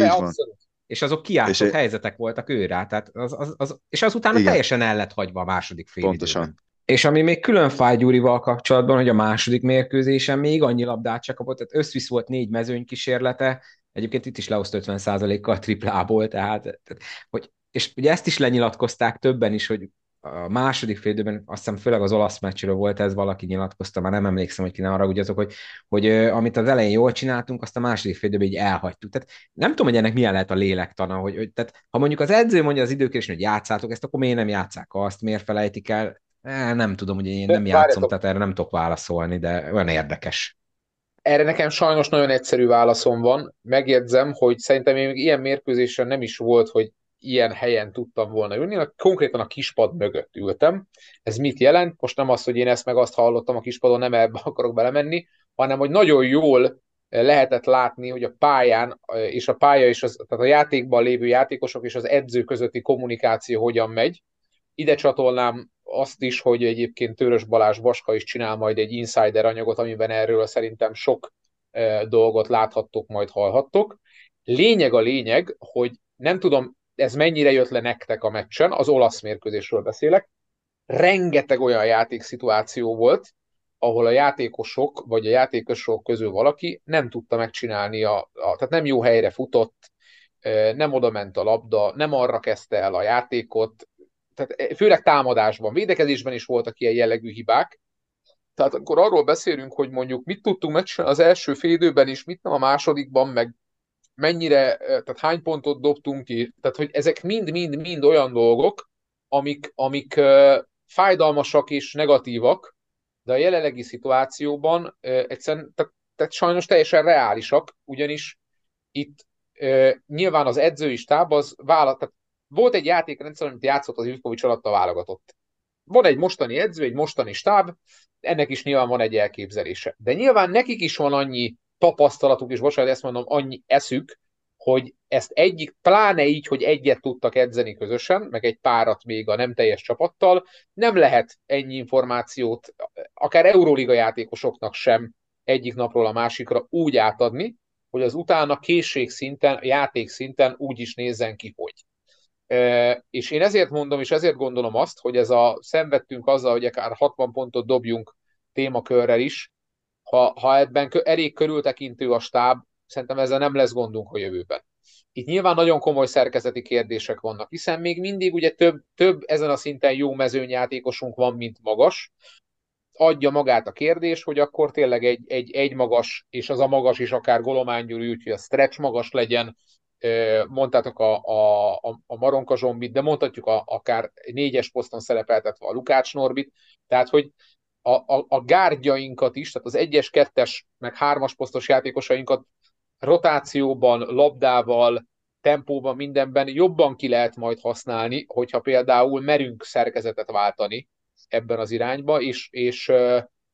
És azok kiáltott és helyzetek voltak ő rá, tehát az, az, az, és azután igen. teljesen el lett hagyva a második fél Pontosan. Időben. És ami még külön fáj Gyurival kapcsolatban, hogy a második mérkőzésen még annyi labdát csak kapott, tehát összvisz volt négy mezőny kísérlete, Egyébként itt is leoszt 50%-kal triplából, tehát, tehát hogy, és ugye ezt is lenyilatkozták többen is, hogy a második félidőben, azt hiszem főleg az olasz meccsről volt ez, valaki nyilatkozta, már nem emlékszem, hogy ki nem arra azok, hogy, hogy amit az elején jól csináltunk, azt a második félidőben így elhagytuk. Tehát nem tudom, hogy ennek milyen lehet a lélektana, hogy, hogy tehát, ha mondjuk az edző mondja az időkérésnél, hogy játszátok ezt, akkor miért nem játszák azt, miért felejtik el? Eh, nem tudom, hogy én nem játszom, tehát erre nem tudok válaszolni, de olyan érdekes. Erre nekem sajnos nagyon egyszerű válaszom van. Megjegyzem, hogy szerintem még ilyen mérkőzésen nem is volt, hogy ilyen helyen tudtam volna ülni, konkrétan a kispad mögött ültem. Ez mit jelent? Most nem az, hogy én ezt meg azt hallottam a kispadon, nem ebbe akarok belemenni, hanem hogy nagyon jól lehetett látni, hogy a pályán és a pálya és az, tehát a játékban lévő játékosok és az edző közötti kommunikáció hogyan megy. Ide csatolnám azt is, hogy egyébként Törös Balázs Vaska is csinál majd egy insider anyagot, amiben erről szerintem sok dolgot láthattok, majd hallhattok. Lényeg a lényeg, hogy nem tudom, ez mennyire jött le nektek a meccsen, az olasz mérkőzésről beszélek, rengeteg olyan játékszituáció volt, ahol a játékosok, vagy a játékosok közül valaki nem tudta megcsinálni, a, a, tehát nem jó helyre futott, nem oda ment a labda, nem arra kezdte el a játékot, tehát főleg támadásban, védekezésben is voltak ilyen jellegű hibák, tehát akkor arról beszélünk, hogy mondjuk mit tudtunk megcsinálni az első fél időben is, mit nem a másodikban, meg mennyire, tehát hány pontot dobtunk ki, tehát hogy ezek mind-mind-mind olyan dolgok, amik, amik uh, fájdalmasak és negatívak, de a jelenlegi szituációban uh, egyszerűen, tehát, tehát sajnos teljesen reálisak, ugyanis itt uh, nyilván az edzői stáb az vállalt, tehát volt egy játékrendszer, amit játszott az Ivkovics alatt a válogatott. Van egy mostani edző, egy mostani stáb, ennek is nyilván van egy elképzelése. De nyilván nekik is van annyi tapasztalatuk, és bocsánat, ezt mondom, annyi eszük, hogy ezt egyik, pláne így, hogy egyet tudtak edzeni közösen, meg egy párat még a nem teljes csapattal, nem lehet ennyi információt, akár Euróliga játékosoknak sem egyik napról a másikra úgy átadni, hogy az utána készség szinten, játék szinten úgy is nézzen ki, hogy. És én ezért mondom, és ezért gondolom azt, hogy ez a szenvedtünk azzal, hogy akár 60 pontot dobjunk témakörrel is, ha, ha ebben elég körültekintő a stáb, szerintem ezzel nem lesz gondunk a jövőben. Itt nyilván nagyon komoly szerkezeti kérdések vannak, hiszen még mindig ugye több, több ezen a szinten jó mezőnyjátékosunk van, mint magas. Adja magát a kérdés, hogy akkor tényleg egy, egy, egy magas, és az a magas is akár golománygyúrű, úgyhogy a stretch magas legyen, mondtátok a, a, a Maronka Zsombit, de mondhatjuk a, akár négyes poszton szerepeltetve a Lukács Norbit, tehát hogy a, a, a gárdjainkat is, tehát az egyes, kettes, meg hármas posztos játékosainkat rotációban, labdával, tempóban, mindenben jobban ki lehet majd használni, hogyha például merünk szerkezetet váltani ebben az irányba, és, és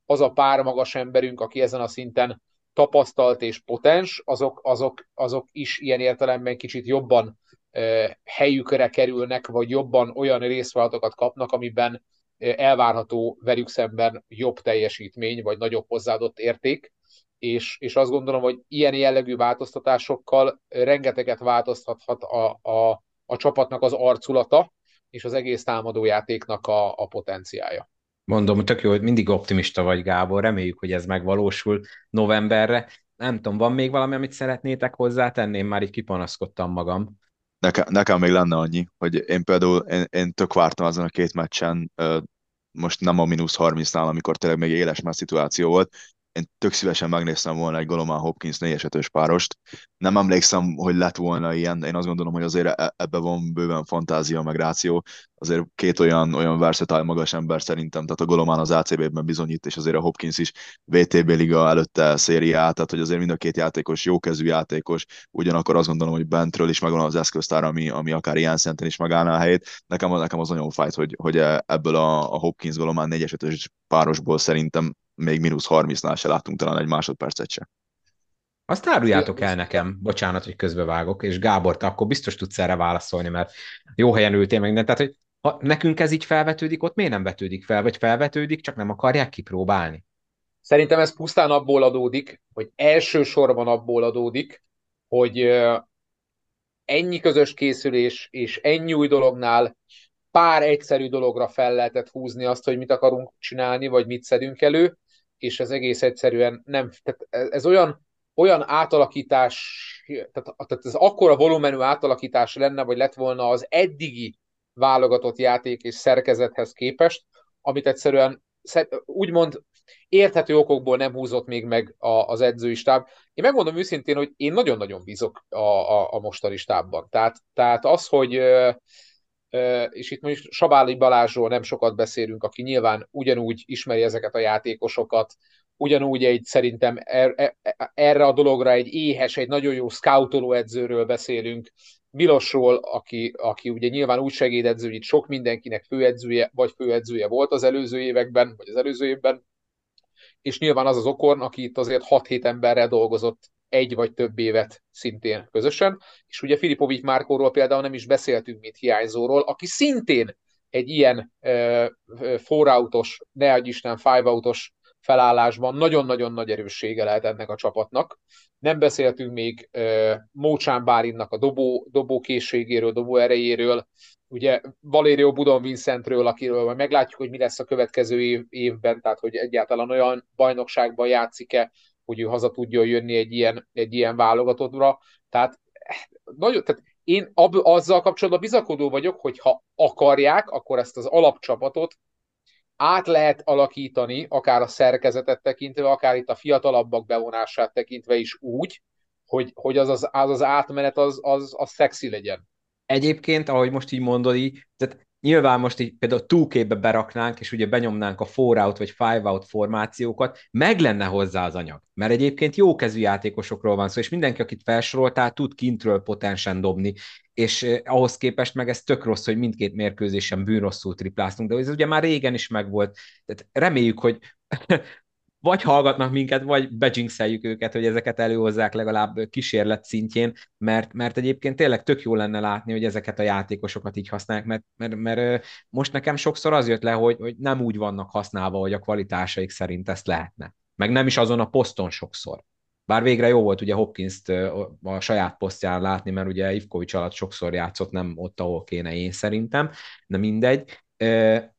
az a pár magas emberünk, aki ezen a szinten tapasztalt és potens, azok, azok, azok is ilyen értelemben kicsit jobban helyükre kerülnek, vagy jobban olyan részvállalatokat kapnak, amiben elvárható velük szemben jobb teljesítmény, vagy nagyobb hozzáadott érték, és, és azt gondolom, hogy ilyen jellegű változtatásokkal rengeteget változtathat a, a, a csapatnak az arculata, és az egész támadójátéknak a, a potenciája. Mondom, tök jó, hogy mindig optimista vagy, Gábor, reméljük, hogy ez megvalósul novemberre. Nem tudom, van még valami, amit szeretnétek hozzátenni? Én már így kipanaszkodtam magam. Nekem, nekem még lenne annyi, hogy én például én, én tök vártam azon a két meccsen, most nem a mínusz 30-nál, amikor tényleg még éles már szituáció volt, én tök szívesen megnéztem volna egy Golomán Hopkins 4 párost. Nem emlékszem, hogy lett volna ilyen, de én azt gondolom, hogy azért e- ebbe van bőven fantázia, meg ráció. Azért két olyan, olyan versatile magas ember szerintem, tehát a Golomán az ACB-ben bizonyít, és azért a Hopkins is VTB liga előtte szériát, tehát hogy azért mind a két játékos jókezű játékos, ugyanakkor azt gondolom, hogy bentről is megvan az eszköztár, ami, ami akár ilyen szenten is megállná a helyét. Nekem, nekem az nagyon fájt, hogy, hogy ebből a, a Hopkins Golomán 4 párosból szerintem még mínusz 30-nál se láttunk talán egy másodpercet se. Azt áruljátok el nekem, bocsánat, hogy közbevágok, és Gábor, te akkor biztos tudsz erre válaszolni, mert jó helyen ültél meg, tehát hogy ha nekünk ez így felvetődik, ott miért nem vetődik fel, vagy felvetődik, csak nem akarják kipróbálni? Szerintem ez pusztán abból adódik, hogy elsősorban abból adódik, hogy ennyi közös készülés és ennyi új dolognál pár egyszerű dologra fel lehetett húzni azt, hogy mit akarunk csinálni, vagy mit szedünk elő, és ez egész egyszerűen nem, tehát ez olyan, olyan átalakítás, tehát, tehát ez akkora volumenű átalakítás lenne, vagy lett volna az eddigi válogatott játék és szerkezethez képest, amit egyszerűen úgymond érthető okokból nem húzott még meg a, az edzői stáb. Én megmondom őszintén, hogy én nagyon-nagyon bízok a, a, a mostani stábban. Tehát, tehát az, hogy és itt mondjuk Sabáli Balázsról nem sokat beszélünk, aki nyilván ugyanúgy ismeri ezeket a játékosokat, ugyanúgy egy szerintem er, er, erre a dologra egy éhes, egy nagyon jó scoutoló edzőről beszélünk, Milosról, aki, aki ugye nyilván úgy segédedző, hogy itt sok mindenkinek főedzője, vagy főedzője volt az előző években, vagy az előző évben, és nyilván az az Okorn, aki itt azért 6-7 emberrel dolgozott egy vagy több évet szintén közösen, és ugye Filipovic Márkóról például nem is beszéltünk, mint hiányzóról, aki szintén egy ilyen outos, ne adj Isten, five outos felállásban nagyon-nagyon nagy erőssége lehet ennek a csapatnak. Nem beszéltünk még uh, Mócsán Bálinnak a dobó, dobó készségéről, dobó erejéről, ugye Valério Budon Vincentről, akiről majd meglátjuk, hogy mi lesz a következő év, évben, tehát hogy egyáltalán olyan bajnokságban játszik-e, hogy ő haza tudjon jönni egy ilyen, egy ilyen válogatottra. Tehát, nagyon, tehát én ab, azzal kapcsolatban bizakodó vagyok, hogy ha akarják, akkor ezt az alapcsapatot át lehet alakítani, akár a szerkezetet tekintve, akár itt a fiatalabbak bevonását tekintve is úgy, hogy, hogy az, az, az, az átmenet az, az, az szexi legyen. Egyébként, ahogy most így mondod, így, tehát nyilván most így például túkébe beraknánk, és ugye benyomnánk a four out vagy five out formációkat, meg lenne hozzá az anyag. Mert egyébként jó kezű játékosokról van szó, és mindenki, akit felsoroltál, tud kintről potensen dobni, és eh, ahhoz képest meg ez tök rossz, hogy mindkét mérkőzésen bűnrosszul tripláztunk, de ez ugye már régen is megvolt. Tehát reméljük, hogy vagy hallgatnak minket, vagy bejinxeljük őket, hogy ezeket előhozzák legalább kísérlet szintjén, mert, mert egyébként tényleg tök jó lenne látni, hogy ezeket a játékosokat így használják, mert, mert, mert most nekem sokszor az jött le, hogy, hogy nem úgy vannak használva, hogy a kvalitásaik szerint ezt lehetne. Meg nem is azon a poszton sokszor. Bár végre jó volt ugye Hopkins-t a saját posztján látni, mert ugye Ivkovics alatt sokszor játszott, nem ott, ahol kéne én szerintem, de mindegy.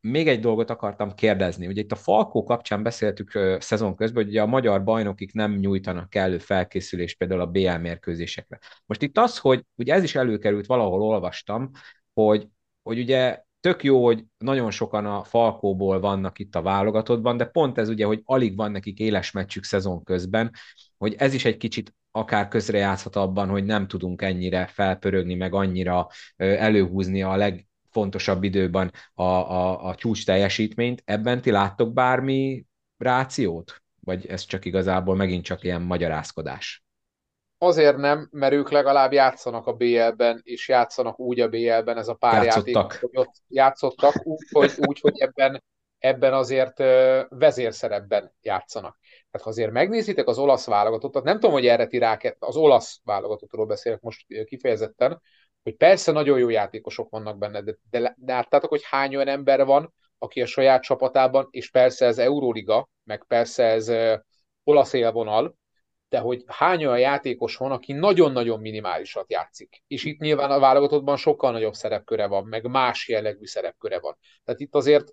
Még egy dolgot akartam kérdezni. Ugye itt a Falkó kapcsán beszéltük szezon közben, hogy ugye a magyar bajnokik nem nyújtanak kellő felkészülést például a BL mérkőzésekre. Most itt az, hogy ugye ez is előkerült, valahol olvastam, hogy, hogy ugye tök jó, hogy nagyon sokan a Falkóból vannak itt a válogatottban, de pont ez ugye, hogy alig van nekik éles meccsük szezon közben, hogy ez is egy kicsit akár közrejátszhat abban, hogy nem tudunk ennyire felpörögni, meg annyira előhúzni a leg, fontosabb időben a, a, a csúcs teljesítményt. Ebben ti láttok bármi rációt? Vagy ez csak igazából megint csak ilyen magyarázkodás? Azért nem, mert ők legalább játszanak a BL-ben, és játszanak úgy a BL-ben, ez a pár játszottak. játék, hogy ott játszottak, úgy, hogy, úgy, hogy ebben, ebben azért vezérszerepben játszanak. Tehát ha azért megnézitek az olasz válogatottat, nem tudom, hogy erre ti rá, az olasz válogatottról beszélek most kifejezetten, hogy persze nagyon jó játékosok vannak benne, de, de, láttátok, hogy hány olyan ember van, aki a saját csapatában, és persze ez Euróliga, meg persze ez uh, olasz élvonal, de hogy hány olyan játékos van, aki nagyon-nagyon minimálisat játszik. És itt nyilván a válogatottban sokkal nagyobb szerepköre van, meg más jellegű szerepköre van. Tehát itt azért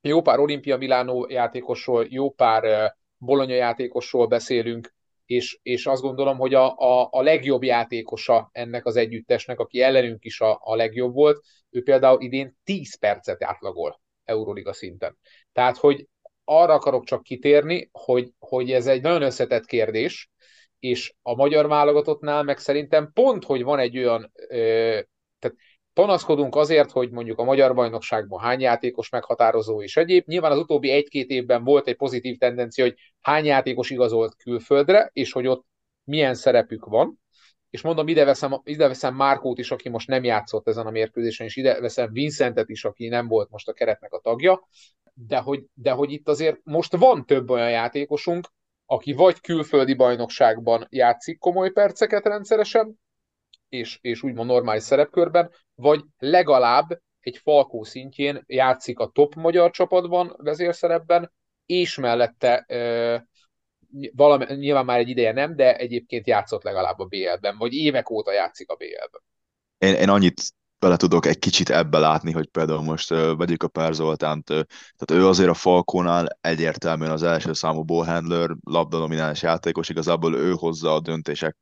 jó pár Olimpia Milánó játékosról, jó pár Bologna játékosról beszélünk, és, és azt gondolom, hogy a, a, a legjobb játékosa ennek az együttesnek, aki ellenünk is a, a legjobb volt, ő például idén 10 percet átlagol Euroliga szinten. Tehát, hogy arra akarok csak kitérni, hogy, hogy ez egy nagyon összetett kérdés, és a magyar válogatottnál meg szerintem pont, hogy van egy olyan, ö, tehát panaszkodunk azért, hogy mondjuk a magyar bajnokságban hány játékos meghatározó és egyéb. Nyilván az utóbbi egy-két évben volt egy pozitív tendencia, hogy hány játékos igazolt külföldre, és hogy ott milyen szerepük van. És mondom, ide veszem, ide veszem Márkót is, aki most nem játszott ezen a mérkőzésen, és ide veszem Vincentet is, aki nem volt most a keretnek a tagja. De hogy, de hogy itt azért most van több olyan játékosunk, aki vagy külföldi bajnokságban játszik komoly perceket rendszeresen, és, és úgymond normális szerepkörben, vagy legalább egy Falkó szintjén játszik a top magyar csapatban vezérszerepben, és mellette e, valami, nyilván már egy ideje nem, de egyébként játszott legalább a BL-ben, vagy évek óta játszik a BL-ben. Én, én annyit bele tudok egy kicsit ebbe látni, hogy például most uh, vegyük a Per Zoltánt, uh, tehát ő azért a Falkónál egyértelműen az első számú ballhandler, labdadomináns játékos, igazából ő hozza a döntések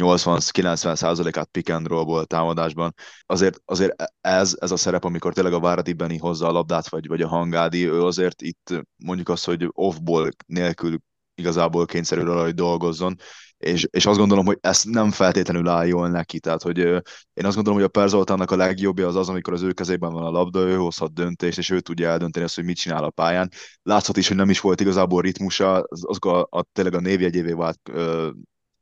80-90 százalékát pick and roll támadásban. Azért, azért ez, ez a szerep, amikor tényleg a Váradi Benny hozza a labdát, vagy, vagy a Hangádi, ő azért itt mondjuk azt, hogy off-ball nélkül igazából kényszerül arra, hogy dolgozzon, és, és azt gondolom, hogy ez nem feltétlenül áll jól neki, tehát hogy én azt gondolom, hogy a Perzoltának a legjobbja az az, amikor az ő kezében van a labda, ő hozhat döntést, és ő tudja eldönteni azt, hogy mit csinál a pályán. Látszott is, hogy nem is volt igazából ritmusa, az, az a, a, tényleg a névjegyévé vált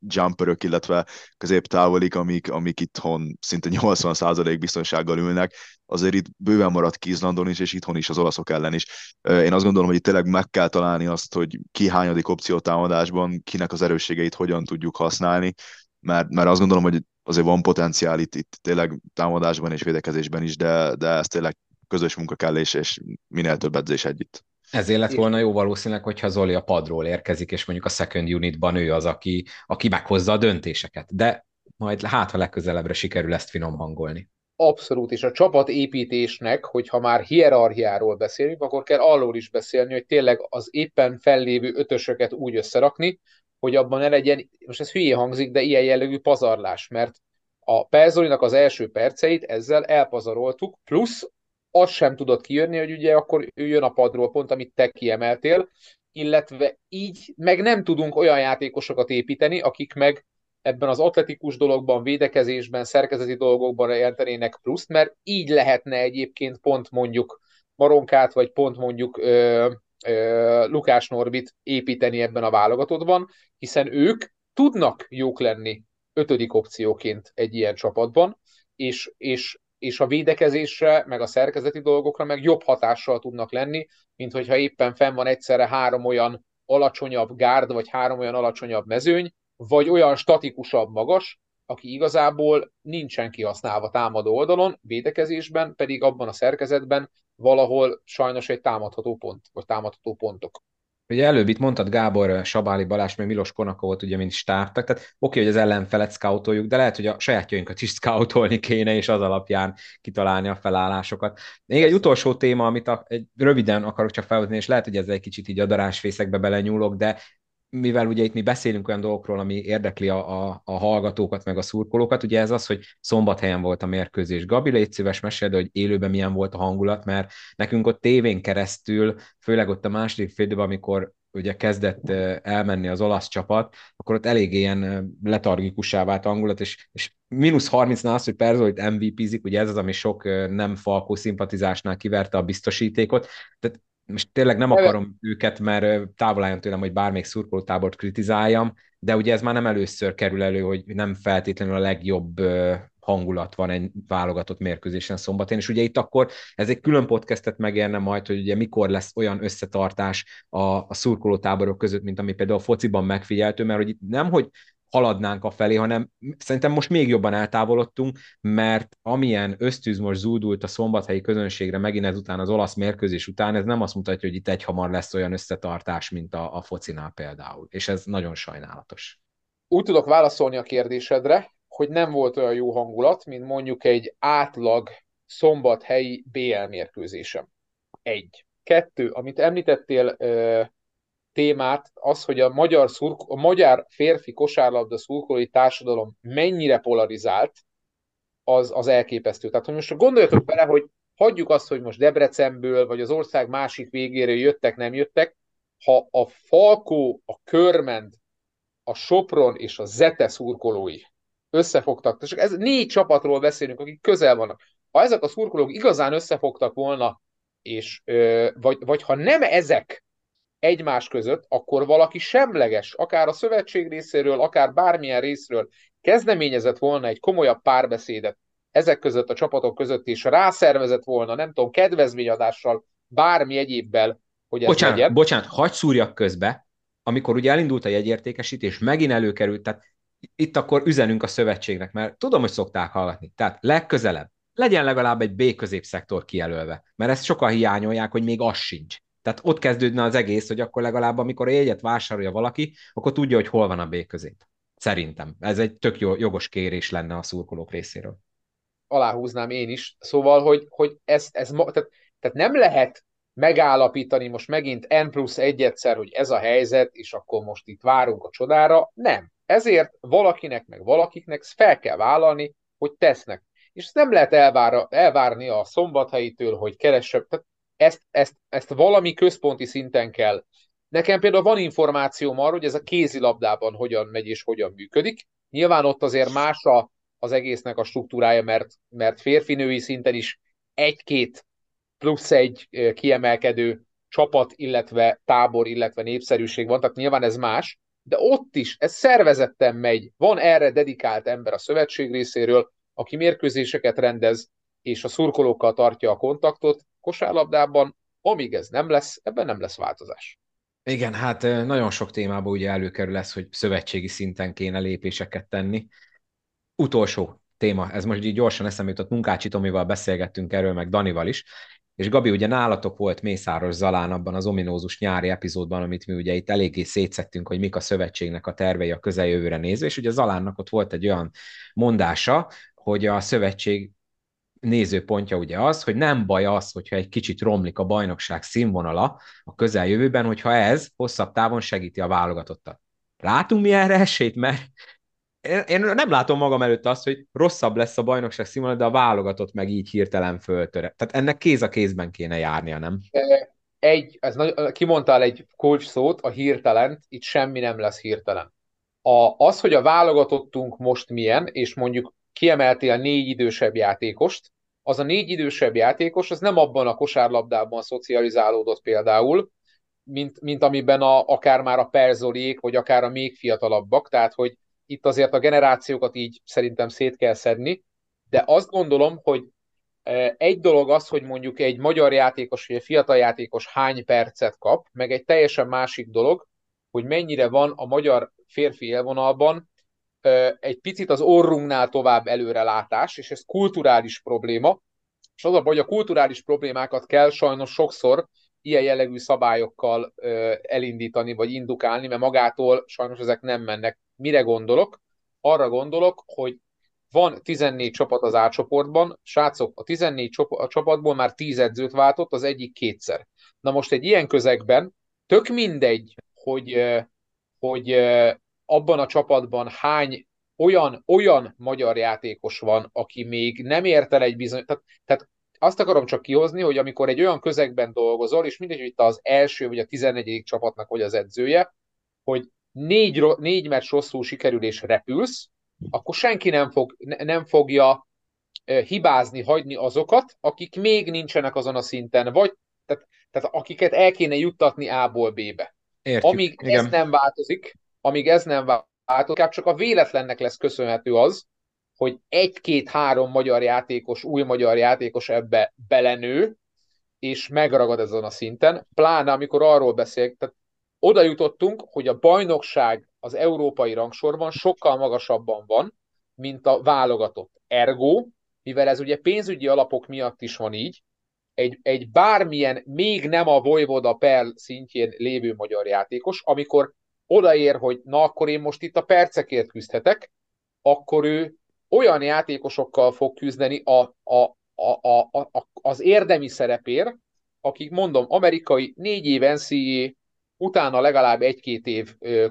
jumperök, illetve középtávolik, amik, amik itthon szinte 80% biztonsággal ülnek, azért itt bőven maradt ki Izlandon is, és itthon is az olaszok ellen is. Én azt gondolom, hogy itt tényleg meg kell találni azt, hogy ki hányadik opció támadásban, kinek az erősségeit hogyan tudjuk használni, mert, mert azt gondolom, hogy azért van potenciál itt, itt tényleg támadásban és védekezésben is, de, de ez tényleg közös munka kell, és, és minél több edzés együtt. Ezért lett volna jó valószínűleg, hogyha Zoli a padról érkezik, és mondjuk a second unitban ő az, aki, aki meghozza a döntéseket. De majd hát, ha legközelebbre sikerül ezt finom hangolni. Abszolút, és a csapatépítésnek, hogyha már hierarchiáról beszélünk, akkor kell arról is beszélni, hogy tényleg az éppen fellévő ötösöket úgy összerakni, hogy abban ne legyen, most ez hülyé hangzik, de ilyen jellegű pazarlás, mert a Perzolinak az első perceit ezzel elpazaroltuk, plusz az sem tudott kijönni, hogy ugye akkor ő jön a padról, pont amit te kiemeltél, illetve így meg nem tudunk olyan játékosokat építeni, akik meg ebben az atletikus dologban, védekezésben, szerkezeti dolgokban jelentenének pluszt, mert így lehetne egyébként pont mondjuk Maronkát, vagy pont mondjuk ö, ö, Lukás Norbit építeni ebben a válogatottban, hiszen ők tudnak jók lenni ötödik opcióként egy ilyen csapatban, és, és és a védekezésre, meg a szerkezeti dolgokra meg jobb hatással tudnak lenni, mint hogyha éppen fenn van egyszerre három olyan alacsonyabb gárd, vagy három olyan alacsonyabb mezőny, vagy olyan statikusabb magas, aki igazából nincsen kihasználva támadó oldalon, védekezésben, pedig abban a szerkezetben valahol sajnos egy támadható pont, vagy támadható pontok. Ugye előbb itt mondtad Gábor, Sabáli Balázs, meg Milos Konaka volt ugye, mint stártak, tehát oké, hogy az ellenfelet scoutoljuk, de lehet, hogy a sajátjainkat is scoutolni kéne, és az alapján kitalálni a felállásokat. Még egy utolsó téma, amit a, egy, röviden akarok csak felhozni, és lehet, hogy ez egy kicsit így a darásfészekbe belenyúlok, de mivel ugye itt mi beszélünk olyan dolgokról, ami érdekli a, a, a hallgatókat, meg a szurkolókat, ugye ez az, hogy szombathelyen volt a mérkőzés. Gabi, légy szíves, meséld, hogy élőben milyen volt a hangulat, mert nekünk ott tévén keresztül, főleg ott a második félidőben, amikor ugye kezdett elmenni az olasz csapat, akkor ott elég ilyen letargikussá vált hangulat, és, és mínusz 30-nál az, hogy Perzolit MVP-zik, ugye ez az, ami sok nem falkó szimpatizásnál kiverte a biztosítékot, tehát most tényleg nem akarom őket, mert távol álljon tőlem, hogy bármelyik szurkolótábort kritizáljam, de ugye ez már nem először kerül elő, hogy nem feltétlenül a legjobb hangulat van egy válogatott mérkőzésen szombatén, és ugye itt akkor ez egy külön podcastet megérne majd, hogy ugye mikor lesz olyan összetartás a, a szurkolótáborok között, mint ami például a fociban megfigyeltő, mert hogy itt nem, hogy haladnánk a felé, hanem szerintem most még jobban eltávolodtunk, mert amilyen ösztűz most zúdult a szombathelyi közönségre megint ezután az olasz mérkőzés után, ez nem azt mutatja, hogy itt egyhamar lesz olyan összetartás, mint a, a focinál például, és ez nagyon sajnálatos. Úgy tudok válaszolni a kérdésedre, hogy nem volt olyan jó hangulat, mint mondjuk egy átlag szombathelyi BL mérkőzésem. Egy. Kettő, amit említettél, témát, az, hogy a magyar, szurk, a magyar férfi kosárlabda szurkolói társadalom mennyire polarizált, az, az elképesztő. Tehát, hogy most gondoljatok bele, hogy hagyjuk azt, hogy most Debrecenből, vagy az ország másik végére jöttek, nem jöttek, ha a Falkó, a Körmend, a Sopron és a Zete szurkolói összefogtak, és ez négy csapatról beszélünk, akik közel vannak. Ha ezek a szurkolók igazán összefogtak volna, és, vagy, vagy ha nem ezek egymás között, akkor valaki semleges, akár a szövetség részéről, akár bármilyen részről kezdeményezett volna egy komolyabb párbeszédet ezek között a csapatok között, és rászervezett volna, nem tudom, kedvezményadással, bármi egyébbel, hogy ez bocsánat, legyen. Bocsánat, hagyd szúrjak közbe, amikor ugye elindult a jegyértékesítés, megint előkerült, tehát itt akkor üzenünk a szövetségnek, mert tudom, hogy szokták hallgatni. Tehát legközelebb legyen legalább egy B középszektor kijelölve, mert ezt sokan hiányolják, hogy még az sincs. Tehát ott kezdődne az egész, hogy akkor legalább amikor a jegyet vásárolja valaki, akkor tudja, hogy hol van a B közép. Szerintem. Ez egy tök jó, jogos kérés lenne a szurkolók részéről. aláhúznám én is. Szóval, hogy, hogy ez, ez tehát, tehát nem lehet megállapítani most megint N plusz egy egyszer, hogy ez a helyzet, és akkor most itt várunk a csodára. Nem. Ezért valakinek, meg valakiknek fel kell vállalni, hogy tesznek. És ezt nem lehet elvár, elvárni a szombathelyitől, hogy keresse. Tehát ezt, ezt, ezt valami központi szinten kell. Nekem például van információm arról, hogy ez a kézilabdában hogyan megy és hogyan működik. Nyilván ott azért más a, az egésznek a struktúrája, mert, mert férfinői szinten is egy-két plusz egy kiemelkedő csapat, illetve tábor, illetve népszerűség van, tehát nyilván ez más, de ott is ez szervezetten megy, van erre dedikált ember a szövetség részéről, aki mérkőzéseket rendez, és a szurkolókkal tartja a kontaktot kosárlabdában, amíg ez nem lesz, ebben nem lesz változás. Igen, hát nagyon sok témában ugye előkerül lesz, hogy szövetségi szinten kéne lépéseket tenni. Utolsó téma, ez most így gyorsan eszembe jutott, Munkácsi Tomival beszélgettünk erről, meg Danival is, és Gabi, ugye nálatok volt Mészáros Zalán abban az ominózus nyári epizódban, amit mi ugye itt eléggé szétszettünk, hogy mik a szövetségnek a tervei a közeljövőre nézve, és ugye Zalánnak ott volt egy olyan mondása, hogy a szövetség nézőpontja ugye az, hogy nem baj az, hogyha egy kicsit romlik a bajnokság színvonala a közeljövőben, hogyha ez hosszabb távon segíti a válogatottat. Látunk mi erre esélyt, mert én nem látom magam előtt azt, hogy rosszabb lesz a bajnokság színvonal, de a válogatott meg így hirtelen föltöre. Tehát ennek kéz a kézben kéne járnia, nem? Egy, ez nagy, kimondtál egy kulcs szót, a hirtelent, itt semmi nem lesz hirtelen. A, az, hogy a válogatottunk most milyen, és mondjuk kiemeltél négy idősebb játékost, az a négy idősebb játékos, az nem abban a kosárlabdában szocializálódott például, mint, mint amiben a, akár már a Perzoliék, vagy akár a még fiatalabbak, tehát hogy itt azért a generációkat így szerintem szét kell szedni, de azt gondolom, hogy e, egy dolog az, hogy mondjuk egy magyar játékos vagy egy fiatal játékos hány percet kap, meg egy teljesen másik dolog, hogy mennyire van a magyar férfi élvonalban egy picit az orrunknál tovább előrelátás, és ez kulturális probléma, és az a baj, hogy a kulturális problémákat kell sajnos sokszor ilyen jellegű szabályokkal elindítani, vagy indukálni, mert magától sajnos ezek nem mennek Mire gondolok? Arra gondolok, hogy van 14 csapat az A csoportban, srácok, a 14 csapatból már 10 edzőt váltott, az egyik kétszer. Na most egy ilyen közegben tök mindegy, hogy, hogy abban a csapatban hány olyan, olyan magyar játékos van, aki még nem ért el egy bizony... Tehát, tehát azt akarom csak kihozni, hogy amikor egy olyan közegben dolgozol, és mindegy, hogy itt az első vagy a 14. csapatnak vagy az edzője, hogy négy, négy meccs rosszul sikerül és repülsz, akkor senki nem, fog, nem fogja hibázni, hagyni azokat, akik még nincsenek azon a szinten, vagy tehát, tehát akiket el kéne juttatni A-ból B-be. Értjük, amíg igen. ez nem változik, amíg ez nem változik, csak a véletlennek lesz köszönhető az, hogy egy-két-három magyar játékos, új magyar játékos ebbe belenő, és megragad ezen a szinten, pláne amikor arról beszél, tehát oda jutottunk, hogy a bajnokság az európai rangsorban sokkal magasabban van, mint a válogatott. Ergo, mivel ez ugye pénzügyi alapok miatt is van így, egy, egy bármilyen, még nem a Vojvoda Perl szintjén lévő magyar játékos, amikor odaér, hogy na akkor én most itt a percekért küzdhetek, akkor ő olyan játékosokkal fog küzdeni a, a, a, a, a, az érdemi szerepér, akik mondom, amerikai négy év NCAA utána legalább egy-két év ö,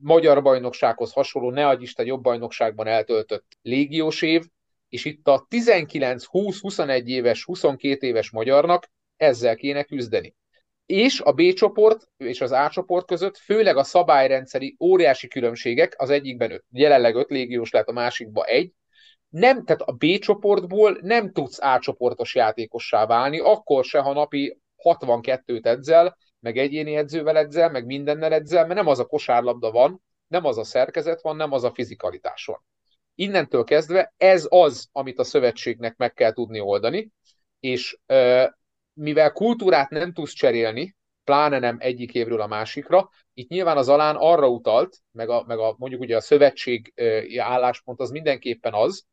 magyar bajnoksághoz hasonló, ne adj Isten jobb bajnokságban eltöltött légiós év, és itt a 19-20-21 éves, 22 éves magyarnak ezzel kéne küzdeni. És a B csoport és az A csoport között főleg a szabályrendszeri óriási különbségek, az egyikben öt, jelenleg 5 légiós lehet, a másikban egy, nem, tehát a B csoportból nem tudsz A csoportos játékossá válni, akkor se, ha napi 62-t edzel, meg egyéni edzővel edzel, meg mindennel edzel, mert nem az a kosárlabda van, nem az a szerkezet van, nem az a fizikalitás van. Innentől kezdve ez az, amit a szövetségnek meg kell tudni oldani, és mivel kultúrát nem tudsz cserélni, pláne nem egyik évről a másikra, itt nyilván az alán arra utalt, meg, a, meg a, mondjuk ugye a szövetség álláspont az mindenképpen az,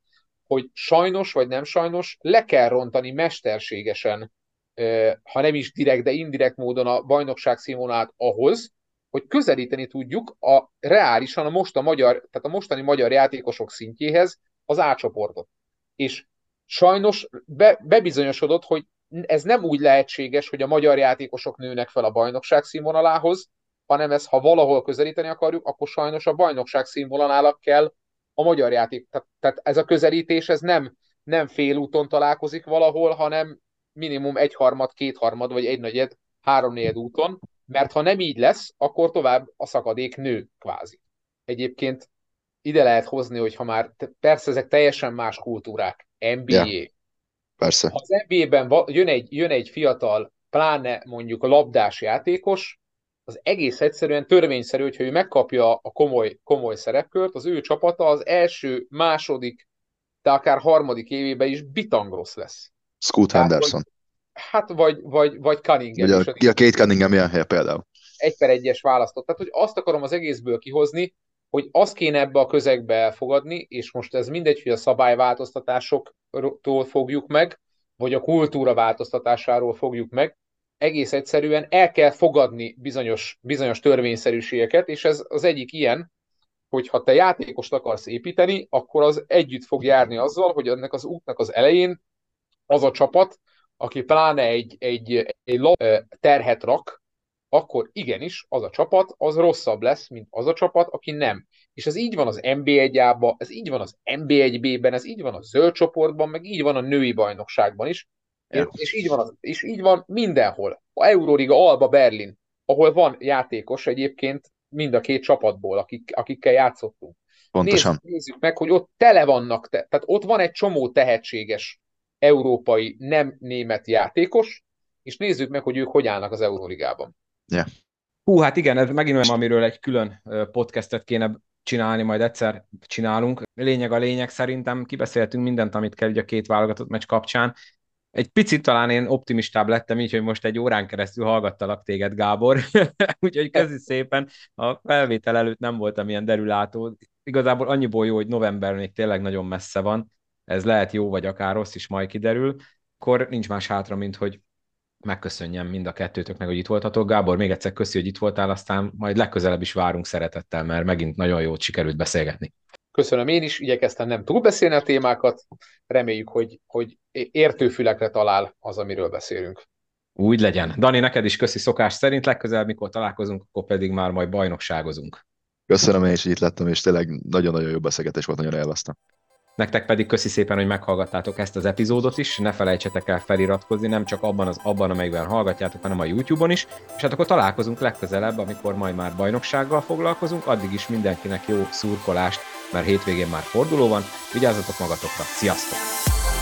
hogy sajnos vagy nem sajnos le kell rontani mesterségesen ha nem is direkt, de indirekt módon a bajnokság színvonalát ahhoz, hogy közelíteni tudjuk a reálisan a most a magyar, tehát a mostani magyar játékosok szintjéhez az A csoportot. És sajnos be, bebizonyosodott, hogy ez nem úgy lehetséges, hogy a magyar játékosok nőnek fel a bajnokság színvonalához, hanem ez, ha valahol közelíteni akarjuk, akkor sajnos a bajnokság színvonalának kell a magyar játék. Tehát, tehát ez a közelítés, ez nem, nem félúton találkozik valahol, hanem minimum egyharmad, kétharmad, vagy egy negyed, háromnegyed úton, mert ha nem így lesz, akkor tovább a szakadék nő, kvázi. Egyébként ide lehet hozni, hogy ha már, persze ezek teljesen más kultúrák, NBA. Ja, persze. Ha az NBA-ben jön egy, jön egy fiatal, pláne mondjuk a labdás játékos, az egész egyszerűen törvényszerű, hogyha ő megkapja a komoly, komoly szerepkört, az ő csapata az első, második, de akár harmadik évében is bitangrosz lesz. Scoot hát, Henderson. Vagy, hát vagy, vagy, vagy Cunningham. Vagy a, a két Cunningham ilyen helye például. Egy per egyes választott. Tehát, hogy azt akarom az egészből kihozni, hogy azt kéne ebbe a közegbe elfogadni, és most ez mindegy, hogy a szabályváltoztatásoktól fogjuk meg, vagy a kultúra változtatásáról fogjuk meg, egész egyszerűen el kell fogadni bizonyos, bizonyos törvényszerűségeket, és ez az egyik ilyen, hogy ha te játékost akarsz építeni, akkor az együtt fog járni azzal, hogy ennek az útnak az elején az a csapat, aki pláne egy, egy, egy terhet rak, akkor igenis az a csapat az rosszabb lesz, mint az a csapat, aki nem. És ez így van az NB1-ában, ez így van az NB1B-ben, ez így van a zöld csoportban, meg így van a női bajnokságban is. Ja. És, így van az, és így van mindenhol. A Euroliga, Alba, Berlin, ahol van játékos egyébként mind a két csapatból, akik, akikkel játszottunk. Pontosan. Nézzük, nézzük meg, hogy ott tele vannak, te, tehát ott van egy csomó tehetséges európai, nem német játékos, és nézzük meg, hogy ők hogy állnak az Euróligában. Yeah. Hú, hát igen, ez megint olyan, amiről egy külön podcastet kéne csinálni, majd egyszer csinálunk. Lényeg a lényeg, szerintem kibeszéltünk mindent, amit kell ugye a két válogatott meccs kapcsán. Egy picit talán én optimistább lettem, így, hogy most egy órán keresztül hallgattalak téged, Gábor. Úgyhogy közi szépen. A felvétel előtt nem voltam ilyen derülátó. Igazából annyiból jó, hogy november még tényleg nagyon messze van. Ez lehet jó, vagy akár rossz is majd kiderül. Akkor nincs más hátra, mint hogy megköszönjem mind a kettőtöknek, hogy itt voltatok. Gábor, még egyszer köszi, hogy itt voltál, aztán majd legközelebb is várunk szeretettel, mert megint nagyon jót sikerült beszélgetni. Köszönöm én is, igyekeztem nem túlbeszélni a témákat, reméljük, hogy, hogy értőfülekre talál az, amiről beszélünk. Úgy legyen. Dani, neked is köszi szokás szerint, legközelebb, mikor találkozunk, akkor pedig már majd bajnokságozunk. Köszönöm, én is itt lettem, és tényleg nagyon-nagyon jó beszélgetés volt, nagyon élveztem. Nektek pedig köszi szépen, hogy meghallgattátok ezt az epizódot is, ne felejtsetek el feliratkozni, nem csak abban, az, abban amelyikben hallgatjátok, hanem a YouTube-on is, és hát akkor találkozunk legközelebb, amikor majd már bajnoksággal foglalkozunk, addig is mindenkinek jó szurkolást, mert hétvégén már forduló van, vigyázzatok magatokra, sziasztok!